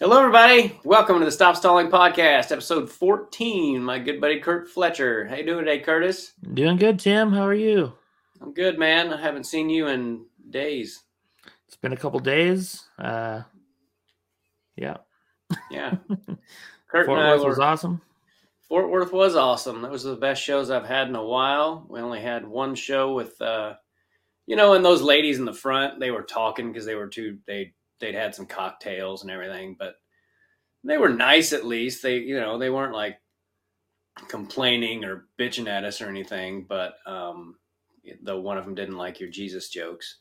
Hello, everybody. Welcome to the Stop Stalling Podcast, episode 14. My good buddy Kurt Fletcher. How you doing today, Curtis? Doing good, Tim. How are you? I'm good, man. I haven't seen you in days. It's been a couple days. Uh, yeah. Yeah. Kurt Fort Worth was awesome. Fort Worth was awesome. That was the best shows I've had in a while. We only had one show with, uh, you know, and those ladies in the front, they were talking because they were too, they, they'd had some cocktails and everything, but they were nice at least. They, you know, they weren't like complaining or bitching at us or anything, but, um, though one of them didn't like your Jesus jokes,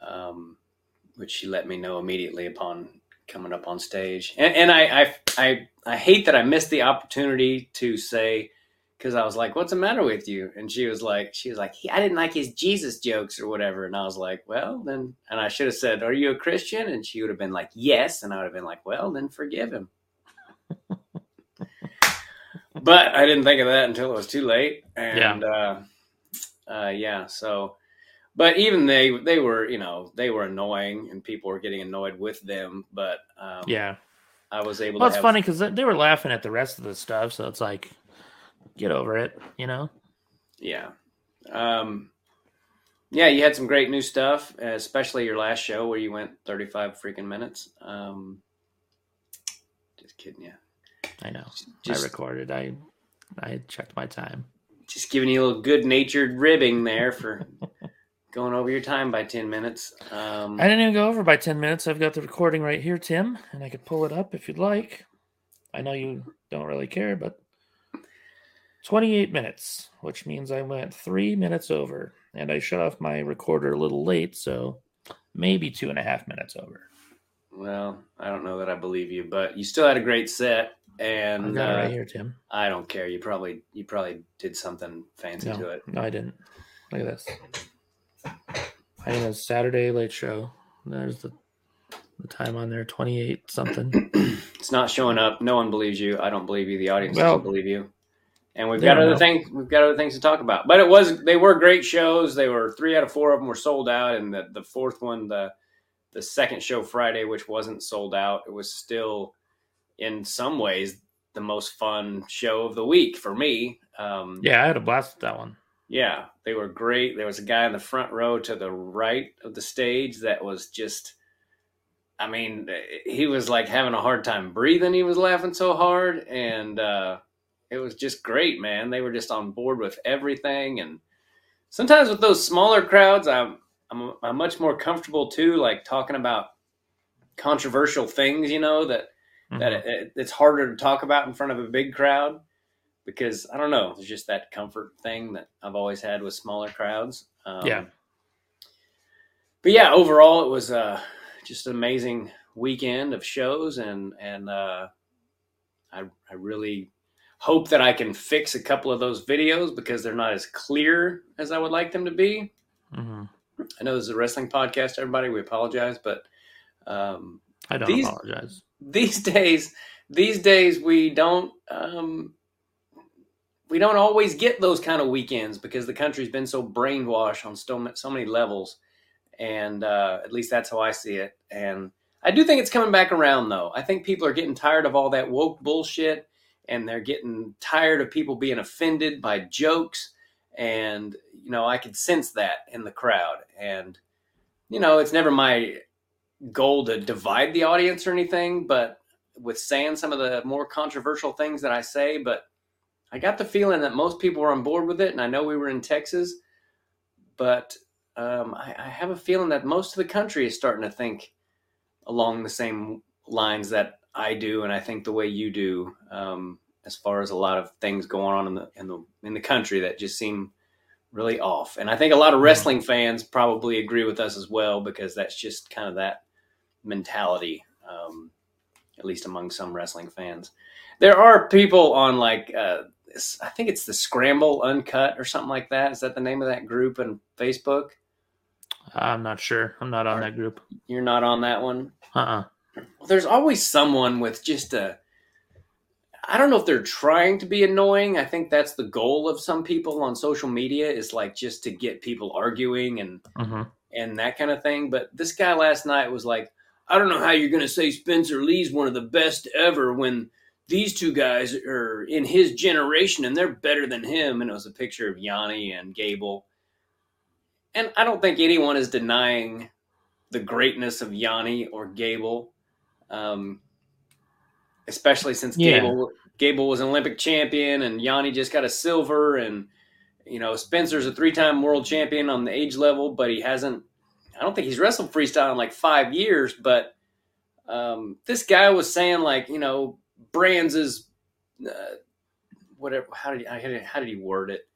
um, which she let me know immediately upon coming up on stage. And, and I, I, I, I hate that I missed the opportunity to say, because I was like, "What's the matter with you?" And she was like, "She was like, he, I didn't like his Jesus jokes or whatever." And I was like, "Well, then," and I should have said, "Are you a Christian?" And she would have been like, "Yes," and I would have been like, "Well, then forgive him." but I didn't think of that until it was too late, and uh, uh, yeah, so. But even they, they were, you know, they were annoying, and people were getting annoyed with them. But um, Yeah. I was able Well, to. it's have- funny because they were laughing at the rest of the stuff, so it's like, get over it, you know? Yeah. Um, yeah, you had some great new stuff, especially your last show where you went 35 freaking minutes. Um, just kidding yeah. I know. Just, I recorded. I I checked my time. just giving you a little good natured ribbing there for going over your time by 10 minutes. Um, I didn't even go over by 10 minutes. I've got the recording right here, Tim, and I could pull it up if you'd like. I know you don't really care, but 28 minutes, which means I went three minutes over, and I shut off my recorder a little late, so maybe two and a half minutes over. well, I don't know that I believe you, but you still had a great set. And got it uh, right here, Tim. I don't care. You probably you probably did something fancy to it. no, I didn't. Look at this. I had a Saturday late show. There's the the time on there, 28 something. it's not showing up. No one believes you. I don't believe you. The audience Well, doesn't believe you. And we've they got other know. things. We've got other things to talk about. But it was they were great shows. They were three out of four of them were sold out, and the the fourth one, the the second show Friday, which wasn't sold out, it was still in some ways the most fun show of the week for me. Um, Yeah, I had a blast with that one. yeah, they were great. There was a guy in the front row to the right of the stage that was just, I mean, he was like having a hard time breathing. He was laughing so hard. And uh, it was just great, man. They were just on board with everything. And sometimes with those smaller crowds, I'm, I'm, I'm much more comfortable too, like talking about controversial things, you know, that that Mhm. it, it, it's harder to talk about in front of a big crowd because I don't know, there's just that comfort thing that I've always had with smaller crowds. Um, Yeah. But yeah, overall, it was uh, just an amazing weekend of shows, and and uh, I I really hope that I can fix a couple of those videos because they're not as clear as I would like them to be. Mhm. I know this is a wrestling podcast, everybody. We apologize, but um, I don't These- apologize. these days these days we don't um we don't always get those kind of weekends because the country's been so brainwashed on so, so many levels and uh at least that's how i see it and i do think it's coming back around though i think people are getting tired of all that woke bullshit and they're getting tired of people being offended by jokes. And you know i could sense that in the crowd. And you know it's never my goal to divide the audience or anything, but with saying some of the more controversial things that I say, but I got the feeling that most people were on board with it. And I know we were in Texas, but um, I, I have a feeling that most of the country is starting to think along the same lines that I do, and I think the way you do, um, as far as a lot of things going on in the in the in the country that just seem really off. And I think a lot of wrestling fans probably agree with us as well because that's just kind of that mentality, um, at least among some wrestling fans. There are people on like uh, I think it's the Scramble Uncut or something like that. Is that the name of that group on Facebook? I'm not sure. I'm not on Are- that group. You're not on that one. Uh-uh. Well, there's always someone with just a I don't know if they're trying to be annoying. I think that's the goal of some people on social media is like just to get people arguing and hmm and that kind of thing. But this guy last night was like, I don't know how you're going to say Spencer Lee's one of the best ever when these two guys are in his generation and they're better than him. And it was a picture of Yianni and Gable. And I don't think anyone is denying the greatness of Yianni or Gable, um, especially since Yeah. Gable Gable was an Olympic champion and Yianni just got a silver. And, you know, Spencer's a three time world champion on the age level, but he hasn't, I don't think he's wrestled freestyle in like five years. But um, this guy was saying, like, you know, Brands is uh, whatever. How did he, how did how did he word it?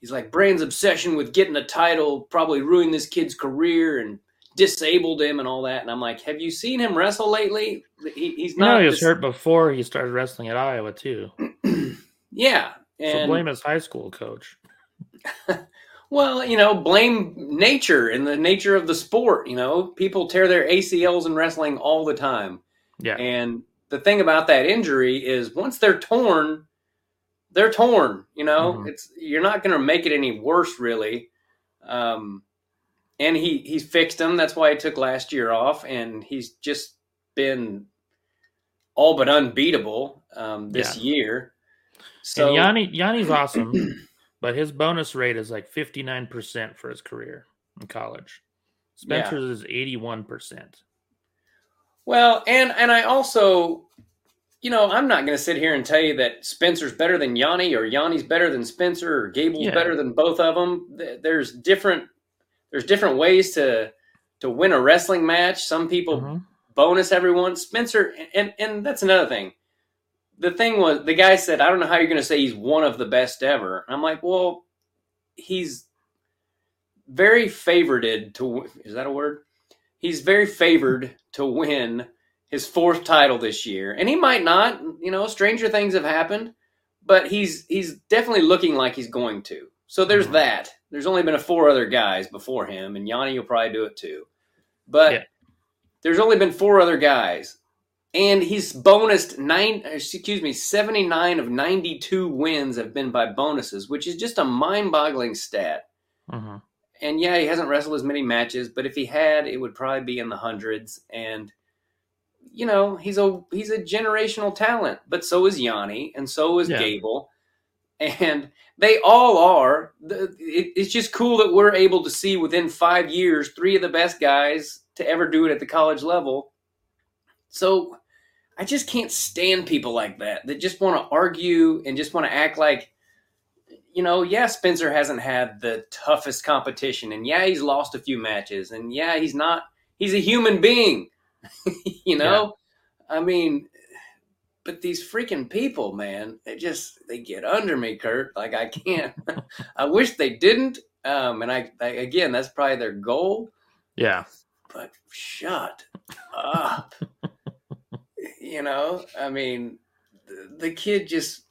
He's like Brand's obsession with getting a title probably ruined this kid's career and disabled him and all that. And I'm like, have you seen him wrestle lately? He, he's You know, not. he was this- hurt before he started wrestling at Iowa too. yeah, So blame his high school coach. well, you know, blame nature and the nature of the sport. You know, people tear their ACLs in wrestling all the time. Yeah, And the thing about that injury is once they're torn, they're torn. You know, Mhm. it's you're not going to make it any worse, really. Um, and he he's fixed them. That's why he took last year off, and he's just been all but unbeatable um, this year. So and Yianni Yianni's awesome, but his bonus rate is like fifty nine percent for his career in college. Yeah. Spencer's is eighty one percent. Well, and and I also, you know, I'm not going to sit here and tell you that Spencer's better than Yianni or Yianni's better than Spencer or Gable's Yeah. better than both of them. There's different there's different ways to to win a wrestling match. Some people Mhm. bonus everyone. Spencer and and that's another thing. The thing was the guy said, I don't know how you're going to say he's one of the best ever. I'm like, well, he's very favored to is that a word? He's very favored to win his fourth title this year, and he might not. You know, stranger things have happened, but he's he's definitely looking like he's going to. So there's Mhm. that. There's only been a four other guys before him, and Yianni will probably do it too. But Yeah. there's only been four other guys, and he's bonused nine. Excuse me, seventy nine of ninety two wins have been by bonuses, which is just a mind boggling stat Mhm. and yeah, he hasn't wrestled as many matches, but if he had, it would probably be in the hundreds. And you know, he's a he's a generational talent, but so is Yianni, and so is Yeah. Gable, and they all are. It's just cool that we're able to see within five years three of the best guys to ever do it at the college level. So I just can't stand people like that that just want to argue and just want to act like you know, yeah, Spencer hasn't had the toughest competition, and yeah, he's lost a few matches, and yeah, he's not. He's a human being, you know. I mean, but these freaking people, man, they just they get under me, Kurt. Like I can't. I wish they didn't. Um, and I, I again, that's probably their goal. Yeah, But shut up. you know, I mean, the, the kid just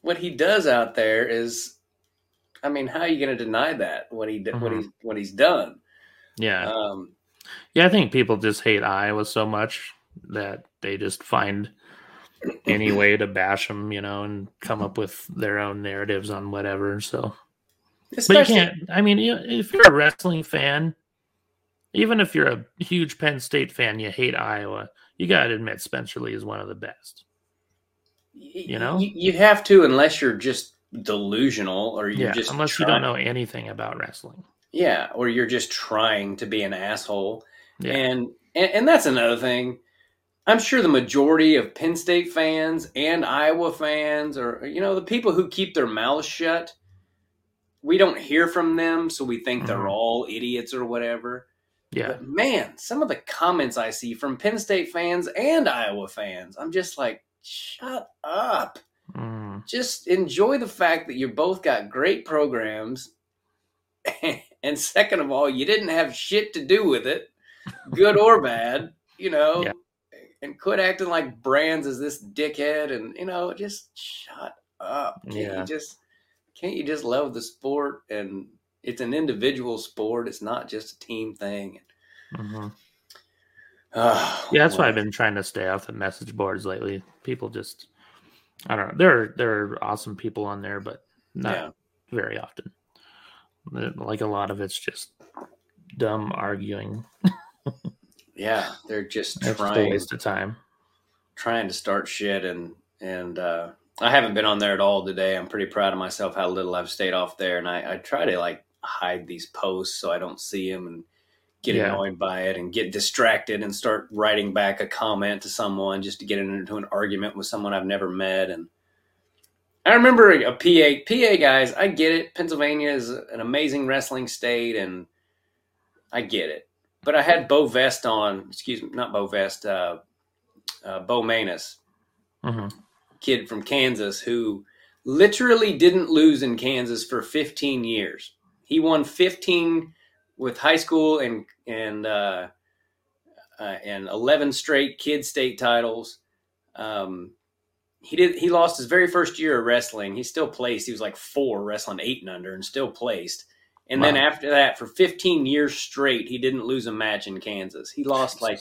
what he does out there is, I mean, how are you going to deny that what he did, what he's what he's done? yeah, Um, yeah. I think people just hate Iowa so much that they just find any way to bash them, you know, and come up with their own narratives on whatever. So, but you can't. I mean, if you're a wrestling fan, even if you're a huge Penn State fan, you hate Iowa. You got to admit Spencer Lee is one of the best. you know? you, you have to unless you're just delusional or you're Yeah, just unless you don't know anything about wrestling. Yeah, or you're just trying to be an asshole. Yeah. And, and and that's another thing. I'm sure the majority of Penn State fans and Iowa fans or you know the people who keep their mouths shut, we don't hear from them, so we think they're Mhm. all idiots or whatever. Yeah, But man, some of the comments I see from Penn State fans and Iowa fans, I'm just like, shut up Mm, just enjoy the fact that you both got great programs and second of all you didn't have shit to do with it good or bad you know Yeah. And quit acting like brands is this dickhead and you know just shut up can't Yeah. you just can't you just love the sport and it's an individual sport it's not just a team thing Mm-hmm. oh, Yeah, that's why I've been trying to stay off the message boards lately. People just, I don't know. There are there are awesome people on there, but not yeah very often. Like a lot of it's just dumb arguing. yeah, they're just That's a trying waste of time. trying to start shit and and uh, I haven't been on there at all today. I'm pretty proud of myself how little I've stayed off there, and I, I try to like hide these posts so I don't see them and get Yeah. annoyed by it and get distracted and start writing back a comment to someone just to get into an argument with someone I've never met and. I remember a PA. PA guys, I get it. Pennsylvania is an amazing wrestling state, and I get it. But I had Bo Vest on. Excuse me, not Bo Vest. Uh, uh, Bo Manus, hmm kid from Kansas, who literally didn't lose in Kansas for 15 years. He won 15 with high school and and uh, uh, and 11 straight kid state titles. Um, he did. He lost his very first year of wrestling. He still placed. He was like four wrestling eight and under, and still placed. And then after that, for 15 years straight, he didn't lose a match in Kansas. He lost like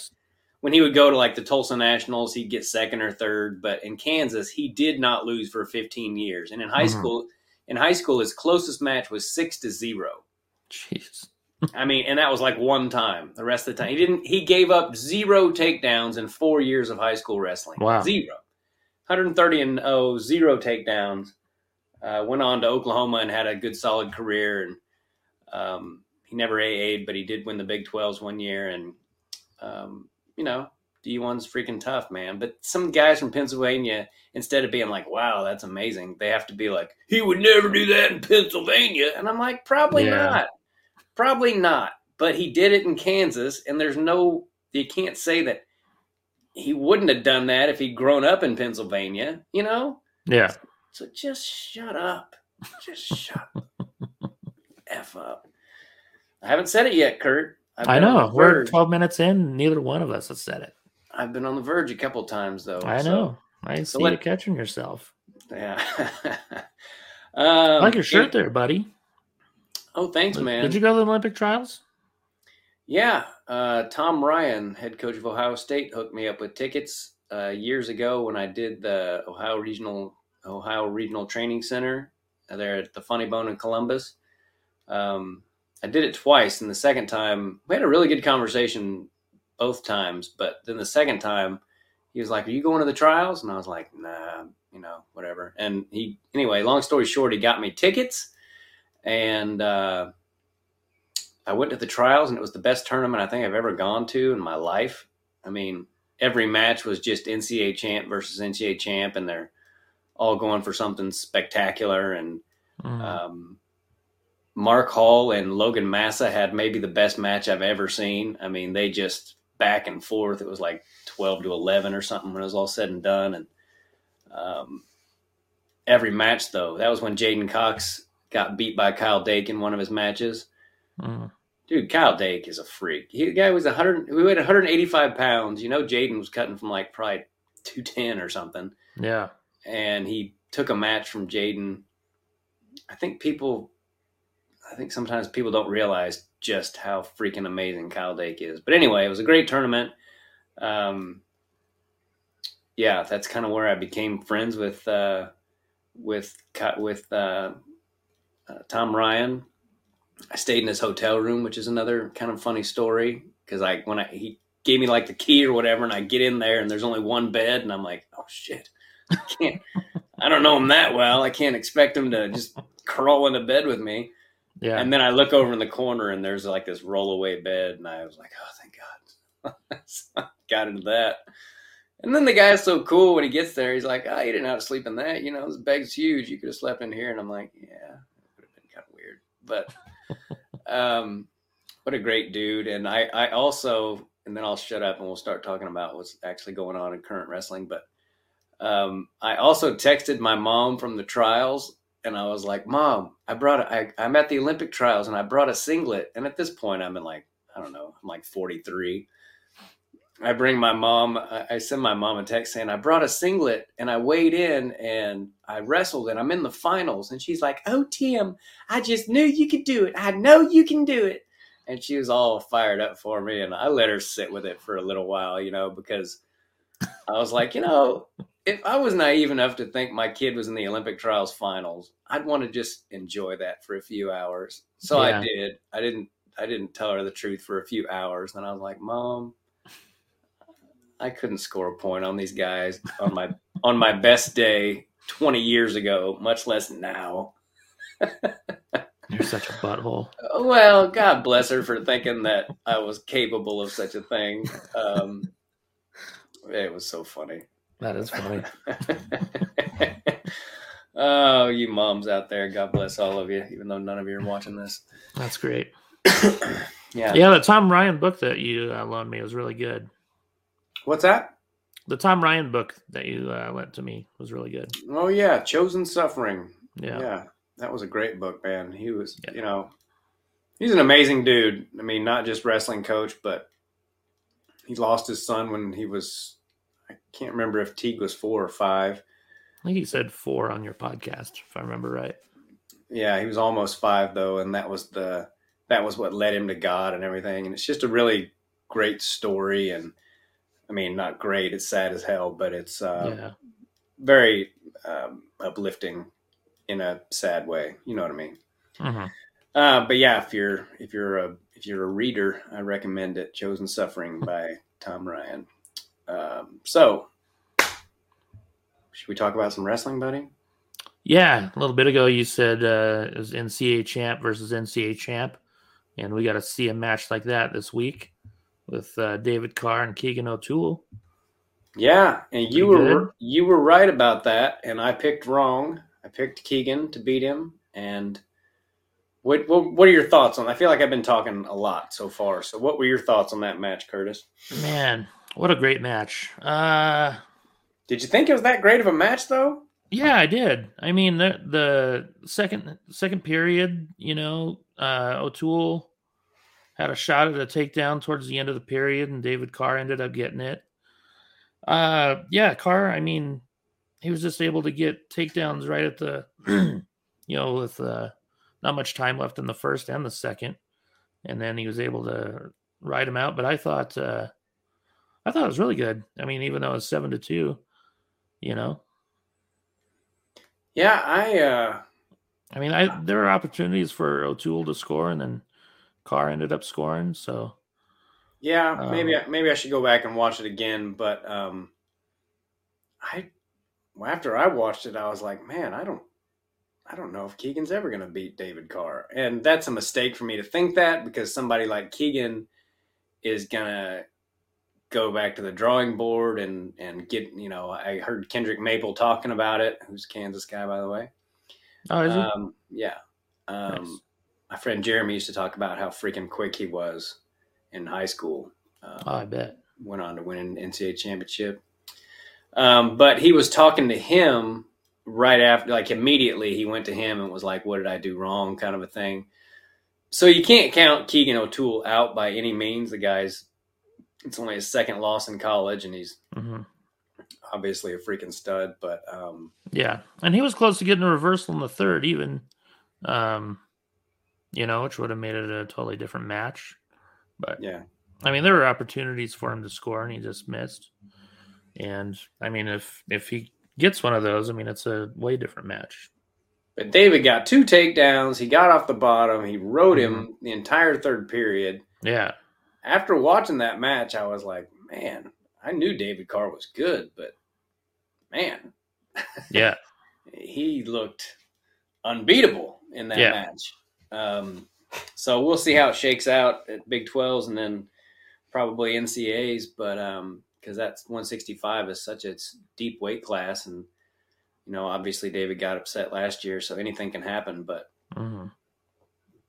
when he would go to like the Tulsa Nationals, he'd get second or third. But in Kansas, he did not lose for 15 years. And in high Mhm. school, in high school, his closest match was six to zero. Jeez. I mean, and that was like one time. The rest of the time, he didn't. He gave up zero takedowns in four years of high school wrestling. Wow. zero. 130 and 0, zero takedowns. Uh, went on to Oklahoma and had a good, solid career. And um, he never AA'd, but he did win the Big 12s one year. And um, you know, D1's freaking tough, man. But some guys from Pennsylvania, instead of being like, "Wow, that's amazing," they have to be like, "He would never do that in Pennsylvania," and I'm like, "Probably Yeah. not, probably not." But he did it in Kansas, and there's no, you can't say that he wouldn't have done that if he'd grown up in Pennsylvania, you know. Yeah. So just shut up, just shut up. I haven't said it yet, Kurt. I know. We're 12 minutes in. Neither one of us has said it. I've been on the verge a couple times though. I so, know. I so see let- you catching yourself. yeah. I um, like your shirt it- there, buddy. Oh, thanks, man. Did you go to the Olympic trials? Yeah, uh, Tom Ryan, head coach of Ohio State, hooked me up with tickets uh, years ago when I did the Ohio Regional Ohio Regional Training Center there at the Funny Bone in Columbus. Um, I did it twice, and the second time we had a really good conversation both times. But then the second time, he was like, "Are you going to the trials?" And I was like, "Nah, you know, whatever." And he, anyway, long story short, he got me tickets, and. Uh, I went to the trials and it was the best tournament I think I've ever gone to in my life. I mean, every match was just NCAA champ versus NCAA champ, and they're all going for something spectacular. And Mm. um, Mark Hall and Logan Massa had maybe the best match I've ever seen. I mean, they just back and forth. It was like twelve to eleven or something when it was all said and done. And um, every match, though, that was when J'den Cox got beat by Kyle Dake in one of his matches. Mm. Dude, Kyle Dake is a freak. He, the guy was 100. We weighed 185 pounds. You know, J'den was cutting from like probably 210 or something, Yeah. and he took a match from Jaden. I think people, I think sometimes people don't realize just how freaking amazing Kyle Dake is. But anyway, it was a great tournament. Um, yeah, that's kind of where I became friends with uh, with with uh, uh, Tom Ryan. I stayed in his hotel room, which is another kind of funny story because I when I he gave me like the key or whatever, and I get in there and there's only one bed, and I'm like, oh shit, I can't. I don't know him that well. I can't expect him to just crawl into bed with me. Yeah. And then I look over in the corner and there's like this rollaway bed, and I was like, oh, thank God. So I got into that. And then the guy's so cool when he gets there. He's like, oh, you didn't have to sleep in that. You know, this bed's huge. You could have slept in here. And I'm like, yeah, it would have been kind of weird. But um, what a great dude. And I, I also, and then I'll shut up and we'll start talking about what's actually going on in current wrestling. But um, I also texted my mom from the trials and I was like, Mom, I brought a, I, I'm at the Olympic trials and I brought a singlet. And at this point, I'm in like, I don't know, I'm like 43. I bring my mom, I I send my mom a text saying, I brought a singlet and I weighed in and I wrestled and I'm in the finals. And she's like, Oh, Tim, I just knew you could do it. I know you can do it. And she was all fired up for me. And I let her sit with it for a little while, you know, because I was like, you know, if I was naive enough to think my kid was in the Olympic trials finals, I'd want to just enjoy that for a few hours. So Yeah. I did. I didn't I didn't tell her the truth for a few hours. And I was like, Mom, I couldn't score a point on these guys on my on my best day 20 years ago, much less now. You're such a butthole. Well, God bless her for thinking that I was capable of such a thing. Um, it was so funny. That is funny. oh, you moms out there, God bless all of you, even though none of you are watching this. That's great. yeah. Yeah, the Tom Ryan book that you uh, loaned me was really good. What's that? The Tom Ryan book that you uh, lent to me was really good. Oh yeah, Chosen Suffering. Yeah. Yeah, that was a great book, man. He was, Yeah. you know, he's an amazing dude. I mean, not just wrestling coach, but he lost his son when he was, can't remember if Teague was four or five. I think he said four on your podcast, if I remember right. Yeah, he was almost five though, and that was the that was what led him to God and everything. And it's just a really great story. And I mean, not great; it's sad as hell, but it's uh, yeah. very um, uplifting in a sad way. You know what I mean? hmm Uh, but yeah, if you're if you're a if you're a reader, I recommend it. Chosen Suffering by Tom Ryan. Um, so, should we talk about some wrestling, buddy? Yeah, a little bit ago you said uh, it was NCAA champ versus NCAA champ, and we got to see a match like that this week with uh, David Carr and Keegan O'Toole. Yeah, and you Pretty were good. you were right about that, and I picked wrong. I picked Keegan to beat him, and what what, what are your thoughts on? I feel like I've been talking a lot so far. So, what were your thoughts on that match, Curtis? Man, what a great match! Uh, Did you think it was that great of a match, though? yeah, I did. I mean, the the second second period, you know, uh, O'Toole had a shot at a takedown towards the end of the period, and David Carr ended up getting it. Uh, yeah, Carr. I mean, he was just able to get takedowns right at the, you know, with uh, not much time left in the first and the second, and then he was able to ride him out. But I thought, uh, I thought it was really good. I mean, even though it was seven to two, you know, Yeah, I uh, I mean, I there were opportunities for O'Toole to score, and then Carr ended up scoring. So Yeah, maybe Um, I, maybe I should go back and watch it again. But um, I well, after I watched it, I was like, man, I don't, I don't know if Keegan's ever going to beat David Carr, and that's a mistake for me to think that because somebody like Keegan is gonna go back to the drawing board and and get you know I heard Kendric Maple talking about it, who's Kansas guy by the way. oh, is he? Um, yeah. Um, Nice. My friend Jeremy used to talk about how freaking quick he was in high school. Um, oh, I bet. went on to win an NCAA championship. Um, but he was talking to him right after, like immediately, he went to him and was like, "What did I do wrong?" kind of a thing. So you can't count Keegan O'Toole out by any means. The guy's it's only his second loss in college, and he's hmm obviously a freaking stud. But um, Yeah, and he was close to getting a reversal in the third, even. Um, you know, which would have made it a totally different match. But yeah, I mean, there were opportunities for him to score, and he just missed. And I mean, if if he gets one of those, I mean, it's a way different match. But David got two takedowns. He got off the bottom. He rode him the entire third period. Yeah, After watching that match, I was like, man, I knew David Carr was good, but man, yeah, he looked unbeatable in that Yeah. match. Um, so we'll see how it shakes out at Big 12s and then probably NCAs, but because that's 165 is such a deep weight class, and you know, obviously David got upset last year, so anything can happen. But hmm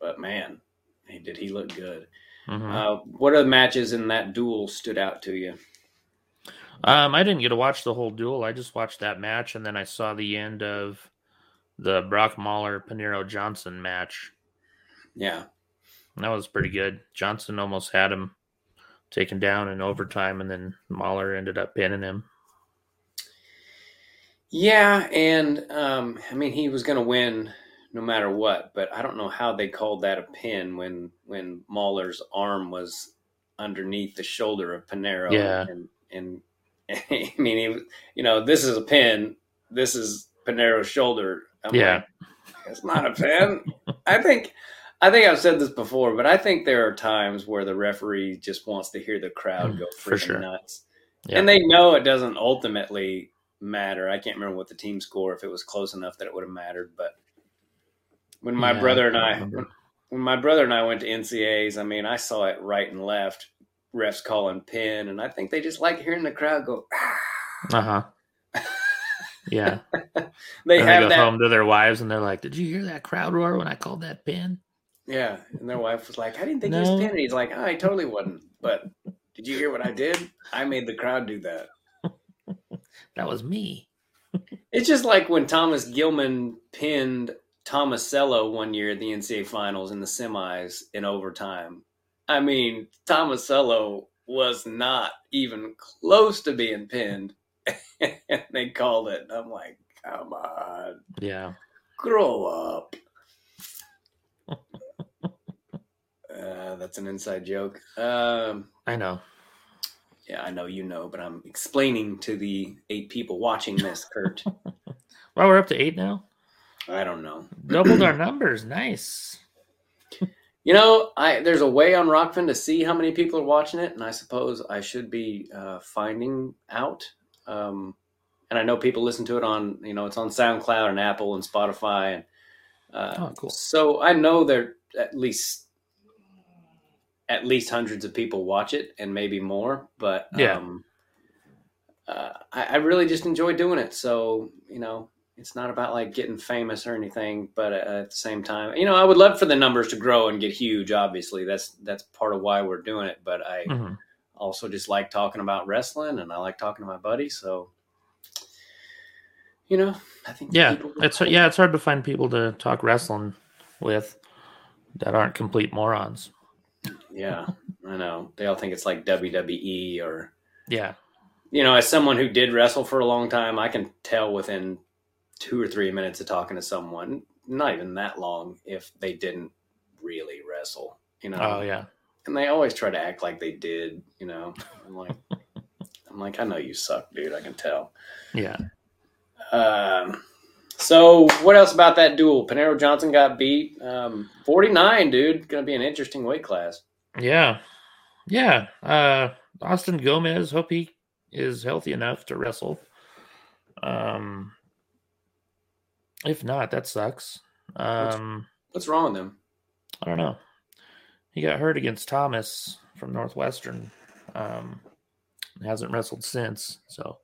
but man, he, did he look good? Hmm Uh, what other matches in that duel stood out to you? Um, I didn't get to watch the whole duel. I just watched that match, and then I saw the end of the Brock Mauller Paniro Johnson match. Yeah, And that was pretty good. Johnson almost had him taken down in overtime, and then Mahler ended up pinning him. yeah, and um, I mean he was going to win no matter what, but I don't know how they called that a pin when when Mauller's arm was underneath the shoulder of Paniro. Yeah. and and I mean he, you know, this is a pin. This is Paniro's shoulder. I'm Yeah. like, it's not a pin. I think. I think I've said this before, but I think there are times where the referee just wants to hear the crowd Mm, go freaking sure. nuts. Yeah. And they know it doesn't ultimately matter. I can't remember what the team score if it was close enough that it would have mattered, but when my Yeah, brother and I I when, when my brother and I went to NCAs, I mean, I saw it right and left, refs calling pin, and I think they just like hearing the crowd go. Uh huh. Yeah. They and have they go that, home to their wives and they're like, "Did you hear that crowd roar when I called that pin?" yeah. And their wife was like, "I didn't think he was No. pin," and he's like, "Oh, I totally wasn't." But did you hear what I did? I made the crowd do that. That was me. It's just like when Thomas Gilman pinned Tomasello one year at the NCAA finals in the semis in overtime. I mean, Tomasello was not even close to being pinned. and they called it. I'm like, come on, Yeah. grow up. uh, that's an inside joke. Um, I know. yeah, I know you know, but I'm explaining to the eight people watching this, Kurt. Well, we're up to eight now. I don't know. Doubled our numbers. Nice. You know, I there's a way on Rokfin to see how many people are watching it, and I suppose I should be uh, finding out. Um, and I know people listen to it on, you know, it's on SoundCloud and Apple and Spotify, and uh, Oh, cool. so I know there at least at least hundreds of people watch it, and maybe more. But Yeah. um, uh, I, I really just enjoy doing it. So you know, it's not about like getting famous or anything, but uh, at the same time, you know, I would love for the numbers to grow and get huge. Obviously, that's that's part of why we're doing it. But I hmm also just like talking about wrestling, and I like talking to my buddies. So, you know, I think Yeah, people- it's yeah, it's hard to find people to talk wrestling with that aren't complete morons. yeah, I know they all think it's like WWE or Yeah. you know, as someone who did wrestle for a long time, I can tell within two or three minutes of talking to someone, not even that long, if they didn't really wrestle. You know, Oh yeah. and they always try to act like they did. You know, I'm like, I'm like, I know you suck, dude. I can tell. Yeah. Um, so what else about that duel? Paniro Johnson got beat. Um, 49, dude. Going to be an interesting weight class. Yeah. Yeah. Uh Austin Gomez, hope he is healthy enough to wrestle. Um if not, that sucks. Um What's wrong with him? I don't know. He got hurt against Thomas from Northwestern. Um hasn't wrestled since, so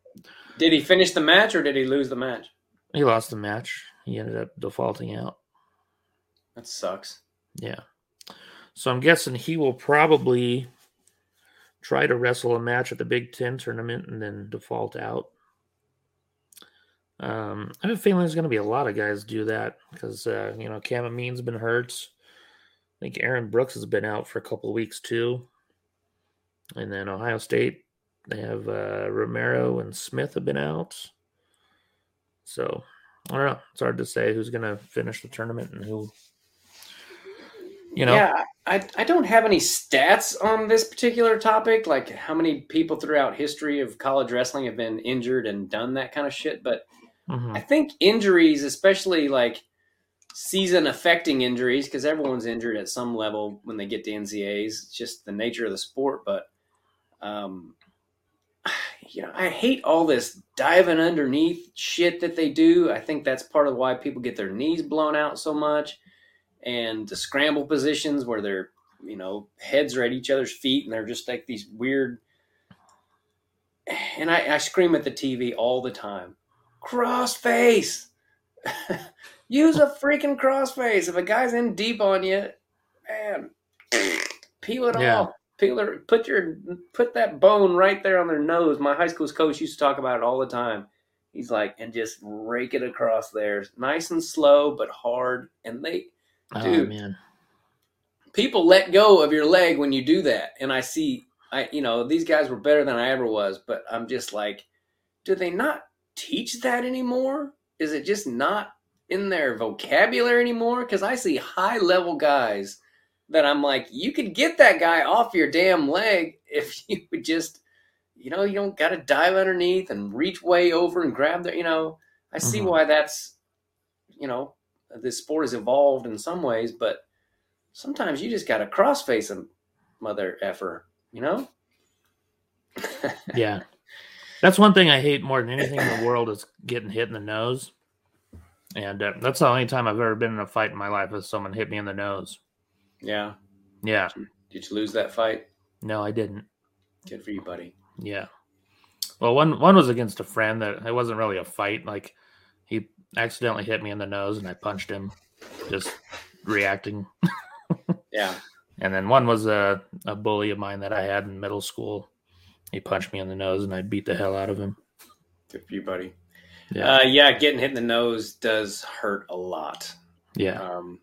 Did he finish the match or did he lose the match? he lost the match. He ended up defaulting out. That sucks. Yeah. So I'm guessing he will probably try to wrestle a match at the Big Ten tournament and then default out. Um, I have a feeling there's going to be a lot of guys do that because, uh, you know, Cam Amine's been hurt. I think Aaron Brooks has been out for a couple of weeks too. And then Ohio State, they have uh, Romero and Smith have been out. So I don't know. It's hard to say who's going to finish the tournament and who you know Yeah, I, I don't have any stats on this particular topic, like how many people throughout history of college wrestling have been injured and done that kind of shit. But Mhm. I think injuries, especially like season affecting injuries, because everyone's injured at some level when they get to NCAs. It's just the nature of the sport. But, um, you know, I hate all this diving underneath shit that they do. I think that's part of why people get their knees blown out so much. And the scramble positions where their, you know, heads are at each other's feet and they're just like these weird. And I, I scream at the TV all the time cross face. Use a freaking cross face. If a guy's in deep on you, man, peel it Yeah. off. Peel it. Put your put that bone right there on their nose. My high school's coach used to talk about it all the time. He's like, and just rake it across there, nice and slow but hard. And they oh Dude. man people let go of your leg when you do that. And I see, I you know, these guys were better than I ever was, but I'm just like, do they not teach that anymore? Is it just not in their vocabulary anymore? Because I see high level guys that I'm like, you could get that guy off your damn leg if you would just, you know, you don't got to dive underneath and reach way over and grab the, you know. I see Mhm. why that's, you know, this sport has evolved in some ways, but sometimes you just got to cross face a mother effer, you know? yeah That's one thing I hate more than anything in the world is getting hit in the nose. And uh, that's the only time I've ever been in a fight in my life is someone hit me in the nose. Yeah. Yeah. Did you lose that fight? No, I didn't. Good for you, buddy. Yeah. Well, one one was against a friend that it wasn't really a fight. Like he accidentally hit me in the nose and I punched him, just reacting. Yeah. And then one was a, a bully of mine that I had in middle school. He punched me in the nose and I beat the hell out of him. Good for you, buddy. Yeah. Uh, yeah, getting hit in the nose does hurt a lot. yeah. Um,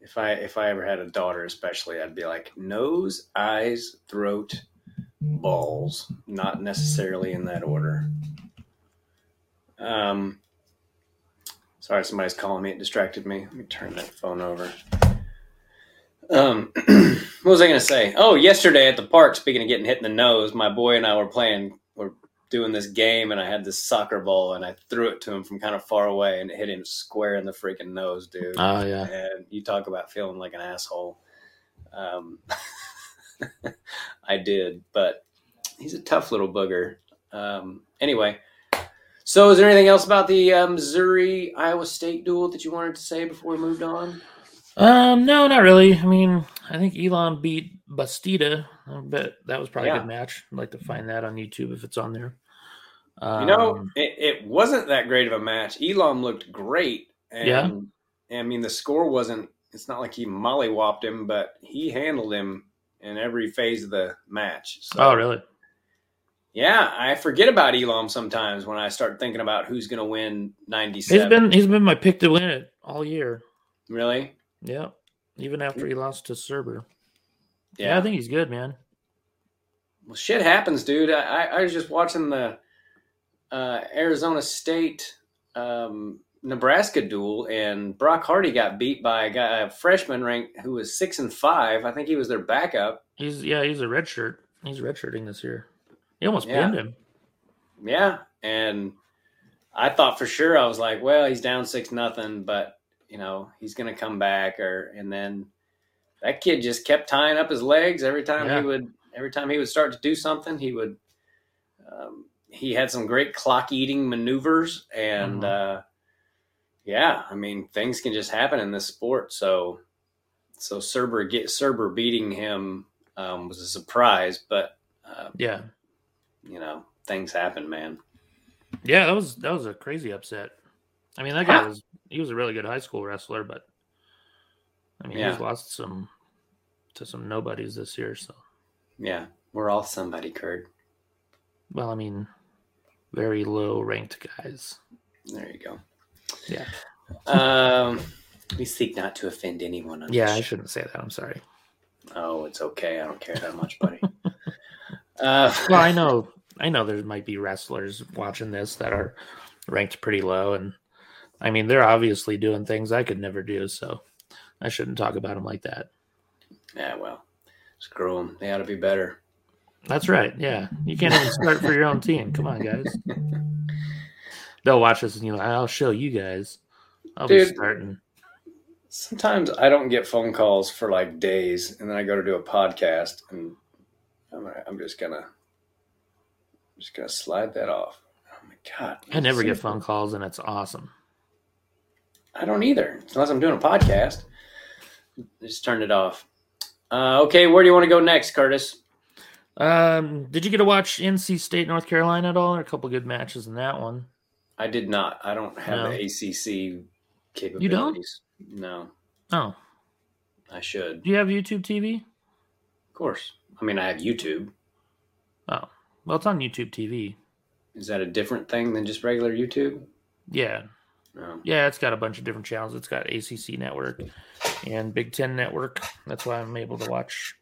if I if I ever had a daughter, especially, I'd be like nose, eyes, throat, balls, not necessarily in that order. Um, sorry, somebody's calling me. It distracted me. Let me turn that phone over. Um, what was I going to say? Oh, yesterday at the park, speaking of getting hit in the nose, my boy and I were playing, were doing this game, and I had this soccer ball, and I threw it to him from kind of far away, and it hit him square in the freaking nose, dude. Oh yeah. And you talk about feeling like an asshole. Um, I did, but he's a tough little booger. Um, anyway, so is there anything else about the uh, Missouri Iowa State duel that you wanted to say before we moved on? Um, no, not really. I mean, I think Elam beat Bastida. I bet that was probably a good match. I'd like to find that on YouTube if it's on there. Um, You know, it, it wasn't that great of a match. Elam looked great. And, Yeah. I mean, the score wasn't, it's not like he mollywopped him, but he handled him in every phase of the match. So, oh, really? Yeah, I forget about Elam sometimes when I start thinking about who's going to win He's 97. been he's been my pick to win it all year. really? Yeah, even after he lost to Surber. Yeah, Yeah. I think he's good, man. well, shit happens, dude. I, I, I was just watching the uh, Arizona State um, Nebraska duel, and Brock Hardy got beat by a guy, a freshman ranked who was six and five. I think he was their backup. He's yeah, he's a redshirt. He's redshirting this year. He almost Yeah. pinned him. Yeah, and I thought for sure I was like, well, he's down six nothing, but you know he's gonna come back, or and then that kid just kept tying up his legs every time Yeah. he would. Every time he would start to do something, he would. Um, he had some great clock eating maneuvers, and Mhm. uh, yeah, I mean things can just happen in this sport. So, so Surber get Surber beating him um, was a surprise, but uh, Yeah, you know things happen, man. yeah, that was that was a crazy upset. I mean, that guy was he was a really good high school wrestler, but I mean, Yeah. he's lost some to some nobodies this year. So, Yeah, we're all somebody, Kurt. well, I mean, very low ranked guys. There you go. Yeah, Um, we seek not to offend anyone. On yeah, I shouldn't say that. I'm sorry. Oh, it's okay. I don't care that much, buddy. uh, Well, I know, I know there might be wrestlers watching this that are ranked pretty low, and I mean, they're obviously doing things I could never do. So, I shouldn't talk about them like that. Yeah, well, screw them. They ought to be better. That's right. Yeah, you can't even start for your own team. Come on, guys. They'll watch us, and you know, I'll show you guys. I'll be Dude. starting. Sometimes I don't get phone calls for like days, and then I go to do a podcast, and I'm, I'm just gonna, I'm just gonna slide that off. Oh my god! I never get phone calls, and it's awesome. I don't either, unless I'm doing a podcast. Just turned it off. Uh, okay, where do you want to go next, Curtis? Um, did you get to watch NC State North Carolina at all? There are a couple good matches in that one. I did not. I don't have No. the ACC capabilities. You don't? No, Oh, I should. do you have YouTube TV? Of course. I mean, I have YouTube. Oh, well, it's on YouTube TV. Is that a different thing than just regular YouTube? Yeah, No. yeah, it's got a bunch of different channels. It's got ACC Network and Big Ten Network. That's why I'm able to watch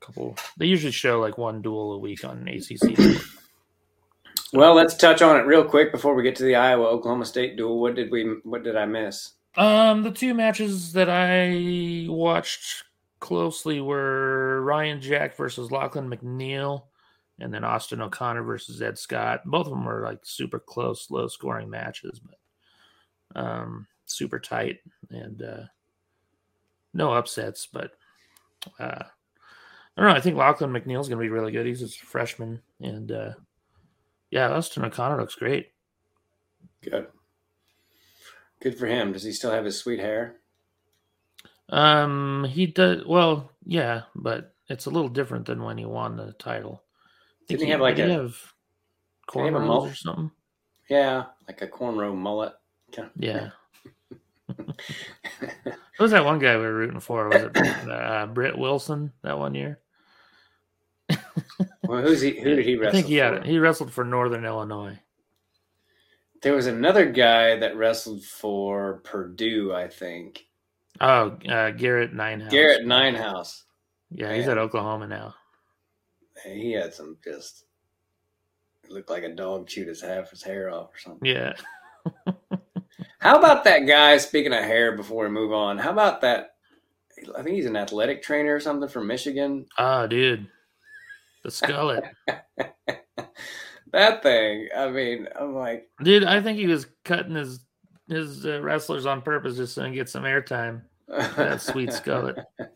a couple. They usually show like one duel a week on ACC. Network. Well, let's touch on it real quick before we get to the Iowa Oklahoma State duel. What did we? What did I miss? Um, the two matches that I watched closely were Ryan Jack versus Lachlan McNeill, and then Austin O'Connor versus Ed Scott. Both of them were like super close, low scoring matches, but um, super tight and uh, no upsets. But uh, I don't know. I think Lachlan McNeill's going to be really good. He's a freshman, and uh, Yeah, Austin O'Connor looks great. Good. Good for him. Does he still have his sweet hair? Um, he does well, yeah, but it's a little different than when he won the title. Didn't he have like did he a- have he have a mullet? or something? Yeah, like a cornrow mullet. Yeah. Who was that one guy we were rooting for? Was it uh, Britt Wilson that one year? well, who's he? Who did he wrestle? I think he had he wrestled for Northern Illinois. There was another guy that wrestled for Purdue, I think. Oh, uh, Garrett Ninehouse. Garrett Ninehouse. Yeah, he's Man. at Oklahoma now. He had some just looked like a dog chewed his half his hair off or something. Yeah. How about that guy? Speaking of hair, before we move on, how about that? I think he's an athletic trainer or something from Michigan. Ah, dude. The skullet. that thing. I mean, I'm like, dude, I think he was cutting his his uh, wrestlers on purpose just so he can get some airtime. That sweet skullet.